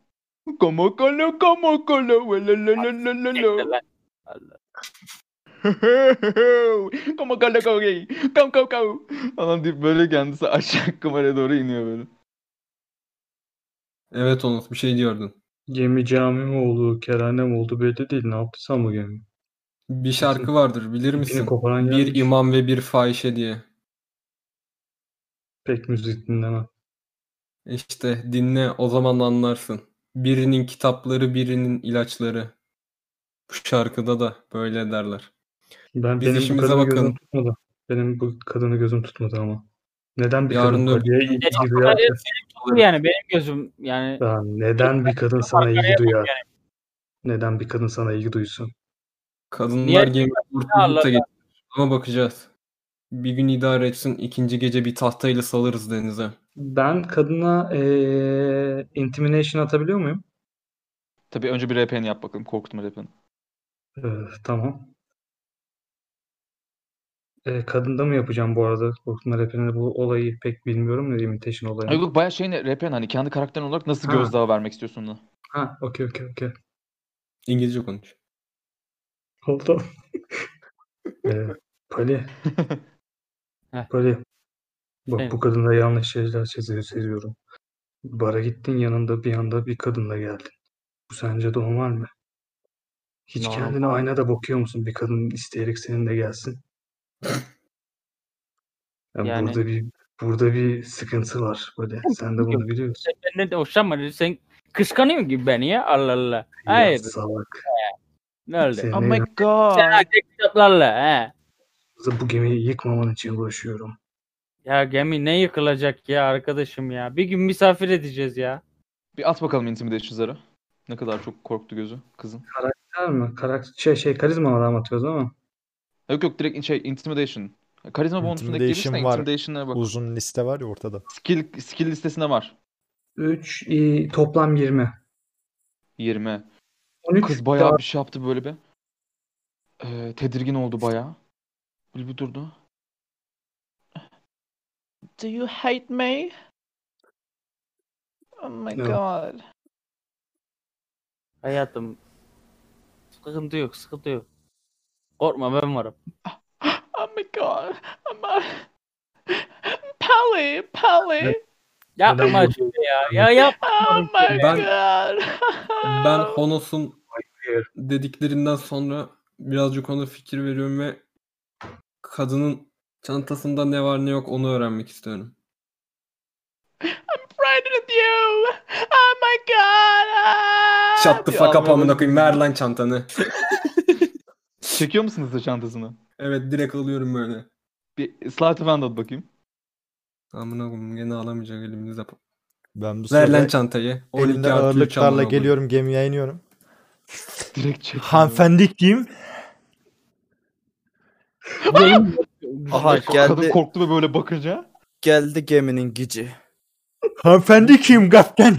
Komoko lo komoko lo la la la la la la. Lan. Allah. Komoko lo kobe. Kom kom kom. Falan deyip böyle kendisi aşağı kameraya doğru iniyor böyle. Evet Onut bir şey diyordun. Gemi cami mi oldu, kerane mi oldu belli değil. Ne yaptıysam bu gemi. Bir şarkı vardır bilir misin? koparan Bir gelmiş. imam ve bir fahişe diye. Pek müzik dinlemem. İşte dinle o zaman anlarsın. Birinin kitapları birinin ilaçları. Bu şarkıda da böyle derler. Ben Biz benim bu işimize bakalım. gözüm tutmadı. Benim bu kadını gözüm tutmadı ama. Neden bir Yarın kadın Pali'ye ilgi Benim- Bu yani benim gözüm yani Ya neden bir kadın sana ilgi duyar? Neden bir kadın sana ilgi duysun? Kadınlar Niye- gemi Allah kurtulukta Allah. geçiyor. Ama bakacağız. Bir gün idare etsin. ikinci gece bir tahtayla salarız denize. Ben kadına eee intimidation atabiliyor muyum? Tabii önce bir RP'ni yap bakalım. Korkutma RP'ni. Ee, tamam. Ee, kadında mı yapacağım bu arada? Korkutma rapini bu olayı pek bilmiyorum da imitation Ay olayını. yok bayağı şey ne? RP'nin hani kendi karakterin olarak nasıl Ha. gözdağı vermek istiyorsun onu? Ha, okey okey okey. İngilizce konuş. Oldu. Ee, Pali. Heh. Pali. Bak bu kadında yanlış şeyler seziyor, seziyorum. Bara gittin yanında bir anda bir kadınla geldin. Bu sence normal mi? Hiç Normal. kendine aynada bakıyor musun? Bir kadın isteyerek seninle gelsin. Yani Yani- burada bir burada bir sıkıntı var böyle. Sen de bunu biliyorsun. sen benden de hoşlanmadın. Sen kıskanıyorsun gibi beni ya. Allah Allah. Ya Hayır. salak. Ne oldu? Senin Oh my evin- god. Sen erkek kitaplarla he. bu gemiyi yıkmaman için uğraşıyorum. Ya gemi ne yıkılacak ya arkadaşım ya. Bir gün misafir edeceğiz ya. Bir at bakalım intimidation zarı. Ne kadar çok korktu gözü kızın. Karakter mi? Karakter şey şey karizmadan atıyoruz ama. Yok yok direkt şey intimidation. Karizma bonusundaki gelirse Intimidation var. intimidation'lara bak. Uzun liste var ya ortada. Skill, skill listesinde var. 3 toplam 20. 20. 13 Kız bayağı daha- bir şey yaptı böyle bir. Ee, tedirgin oldu bayağı. Böyle bir durdu. Do you hate me? Oh my No. god. Hayatım. Sıkıntı yok, sıkıntı yok. Korkma ben varım. Oh my god. Ama... Pally, Pally. Yapma Neden şöyle ya. Ya. Oh my Ben- god. Ben Honos'un dediklerinden sonra birazcık ona fikir veriyorum ve kadının çantasında ne var ne yok onu öğrenmek istiyorum. frightened of you. Oh my god. Ah! Shut the fuck up amına koyayım ver lan çantanı. Çekiyor musunuz da çantasını? Evet direkt alıyorum böyle. Bir slide falan da at bakayım. Amına koyayım gene alamayacak elimizde. Ben bu Ver lan çantayı. 12 elimde artı üç ağırlıklarla amına koyayım. geliyorum gemiye iniyorum. Direkt çekiyor. Hanımefendi kim? Aha Kadın geldi korktu ve böyle bakınca. geldi geminin gücü. Hanımefendi kim kaptan?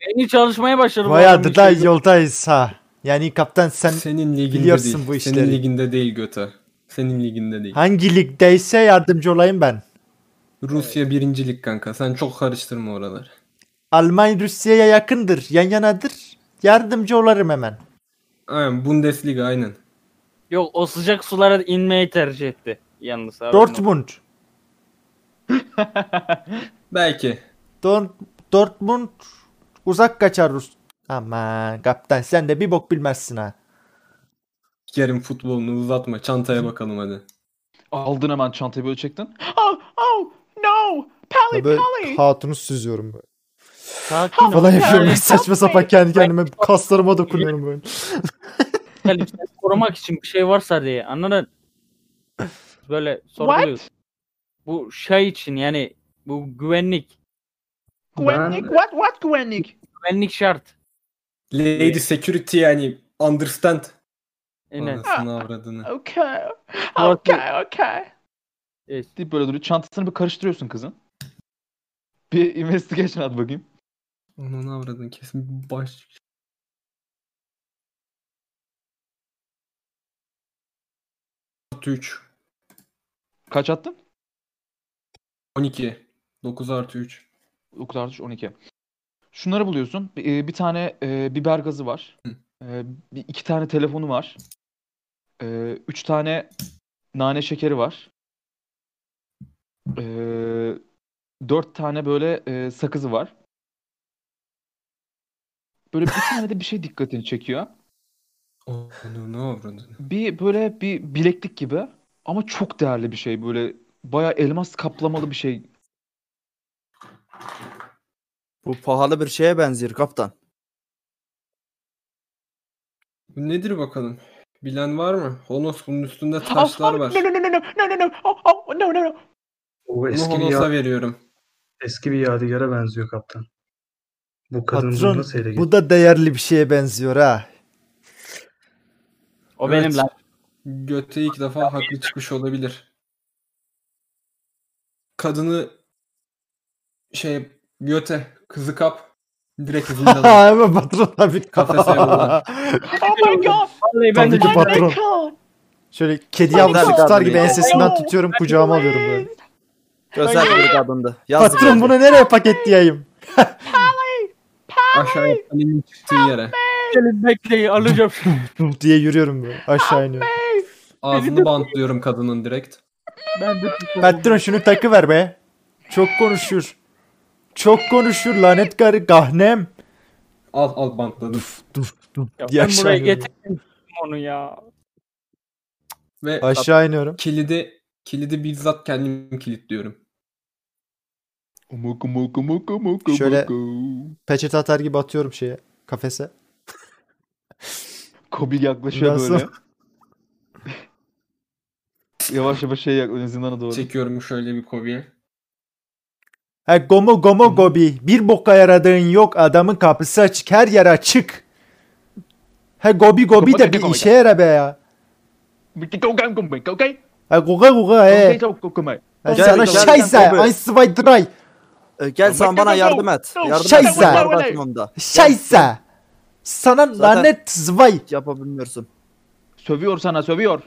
Beni çalışmaya başladım. Bayağıdır da işte. yoldayız ha. Yani kaptan sen Senin liginde biliyorsun değil. bu Senin işleri. liginde değil götü. Senin liginde değil. hangi ligdeyse yardımcı olayım ben. Rusya birinci lig kanka. Sen çok karıştırma oraları. Almanya Rusya'ya yakındır, yan yanadır. Yardımcı olarım hemen. Aynen Bundesliga aynen. Yok o sıcak sulara inmeyi tercih etti. Yalnız. olsun. Dortmund. Belki. Dort Dortmund uzak kaçar Rus. Aman kaptan sen de bir bok bilmezsin ha. Yarın futbolunu uzatma. Çantaya bakalım hadi. Aldın hemen çantayı böyle çektin. Oh, oh, no. Pally, Böyle Pally. hatunu süzüyorum böyle. Sakin ol. Falan yapıyorum Yani- saçma sapan kendi kendime kaslarıma dokunuyorum böyle. Selim, seni korumak için bir şey varsa diye anladın? Böyle sorguluyoruz. What? Bu şey için yani bu güvenlik. Güvenlik? What? What güvenlik? Güvenlik şart. Lady security yani understand. Aynen. Anasını avradını. Okay. Okay, okay. Evet. Deyip böyle duruyor. Çantasını bir karıştırıyorsun kızın. Bir investigation at bakayım. Ananı avradını kesin baş. Artı 3. Kaç attın? 12. 9 artı 3. 9 artı 12. Şunları buluyorsun. Bir, e, bir tane e, biber gazı var. E, bir, iki tane telefonu var. E, üç tane nane şekeri var. E, dört tane böyle e, sakızı var. Böyle bir tane de bir şey dikkatini çekiyor. Ananı avradını. Bir böyle bir bileklik gibi ama çok değerli bir şey. Böyle bayağı elmas kaplamalı bir şey. Bu pahalı bir şeye benziyor kaptan. Bu nedir bakalım? Bilen var mı? Honos bunun üstünde taşlar var. No no no no no no no no oh, no no no. O Bunu eski bir, Honos'a ya- veriyorum. eski bir yadigar'a benziyor kaptan. Bu kadın bunu Patron nasıl ele bu da değerli bir şeye benziyor ha. O Evet. benim lan. Göte ilk defa haklı çıkmış olabilir. Kadını şey Göte kızı kap direkt zindana. Hemen patron tabii. Kafese yolla. Oh my god. Vallahi ben de patron. Şöyle kedi yavrusu tutar gibi ensesinden tutuyorum kucağıma alıyorum böyle. Güzel bir kadındı. Patron bunu nereye paketleyeyim? Aşağıya kalemin çıktığı yere. Gelin bekleyin alacağım diye yürüyorum böyle aşağı iniyorum. Ağzını bantlıyorum kadının direkt. Ben de Patron şunu takıver be. Çok konuşur. Çok konuşur lanet karı gahnem. Al al bantladım. Dur dur Ya diye ben aşağı buraya iniyorum. getirdim onu ya. Ve Aşağı iniyorum. kilidi kilidi bizzat kendim kilitliyorum. Umuku muku muku muku Şöyle-. Peçete atar gibi atıyorum şeye kafese. Kobi yaklaşıyor Nasıl? böyle. yavaş yavaş şey yaklaşıyor zindana doğru. Çekiyorum şöyle bir kobiye. Ha gomo gomo gobi. Bir boka yaradığın yok adamın kapısı açık her yer açık. Ha gobi gobi de bir işe yara be ya. Ha guga guga he. Gel, sana şayse. Ein zwei drei. Gel sen bana yardım et. Yardım onda. Şayse. Sana Zaten- lanet zwei. Yapabilmiyorsun. Sövüyor sana sövüyor.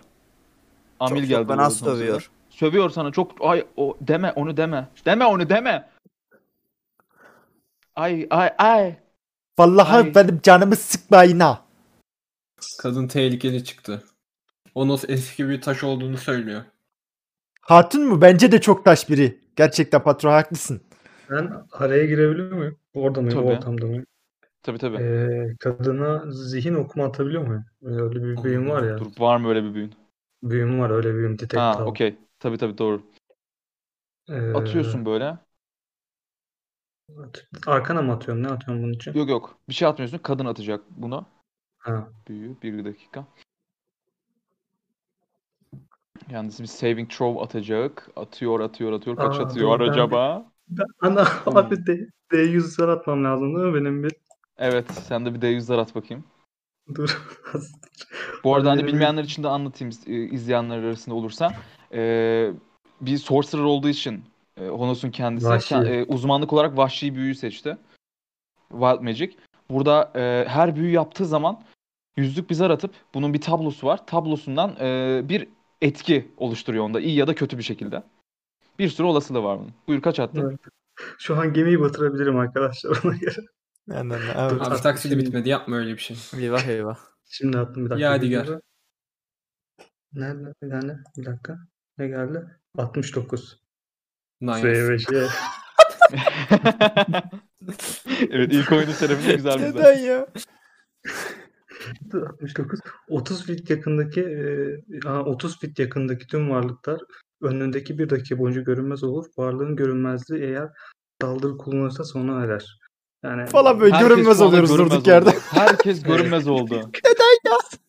Amil Çok- geldi. çok son sövüyor. Sövüyor sana çok ay o deme onu deme. Deme onu deme. Ay ay ay. Vallahi Ay. benim canımı sıkmayın ha. Kadın tehlikeli çıktı. Onos eski bir taş olduğunu söylüyor. Hatun mu? Bence de çok taş biri. Gerçekten patron haklısın. Ben araya girebiliyor muyum? Orada mıyım? Tabii. Ortamda mıyım? Tabii tabii. Ee, kadına zihin okuma atabiliyor muyum? Öyle bir büyüm var ya. Dur var mı öyle bir büyün? Büyüm var öyle büyüm. Detect Ha okey. Tabii tabii doğru. Ee, Atıyorsun böyle. At- Arkana mı atıyorum? Ne atıyorum bunun için? Yok yok. Bir şey atmıyorsun. Kadın atacak bunu. Ha. Büyü. Bir dakika. Yalnız bir saving throw atacak. Atıyor atıyor atıyor. Kaç Aa, atıyor dur, ben acaba? Ben, ana Hmm. abi de, D100'ler atmam lazım değil mi benim bir? Evet. Sen de bir D100'ler at bakayım. Dur. Bu arada hani Abi- bilmeyenler için de anlatayım e, izleyenler arasında olursa. Ee, bir sorcerer olduğu için e, Honos'un kendisi Vahşi. e, uzmanlık olarak vahşi büyüyü seçti. Wild Magic. Burada e, her büyü yaptığı zaman yüzlük bir zar atıp bunun bir tablosu var. Tablosundan e, bir etki oluşturuyor onda iyi ya da kötü bir şekilde. Bir sürü olasılığı var bunun. Buyur kaç attın? Evet. Şu an gemiyi batırabilirim arkadaşlar ona göre. Yani, evet. Dur. Abi taksidi bitmedi yapma öyle bir şey. Eyvah eyvah. Şimdi attım bir dakika. Yadigar. Nerede? Bir tane. Bir dakika. Ne geldi? 69. Nice. SV evet ilk oyunun şerefine güzel bir Neden ya? 69. 30 fit yakındaki e, aa, 30 fit yakındaki tüm varlıklar önündeki bir dakika boyunca görünmez olur. Varlığın görünmezliği eğer saldırı kullanırsa sona erer. Yani Falan böyle Herkes görünmez oluyoruz görünmez durduk yerde. Herkes görünmez oldu.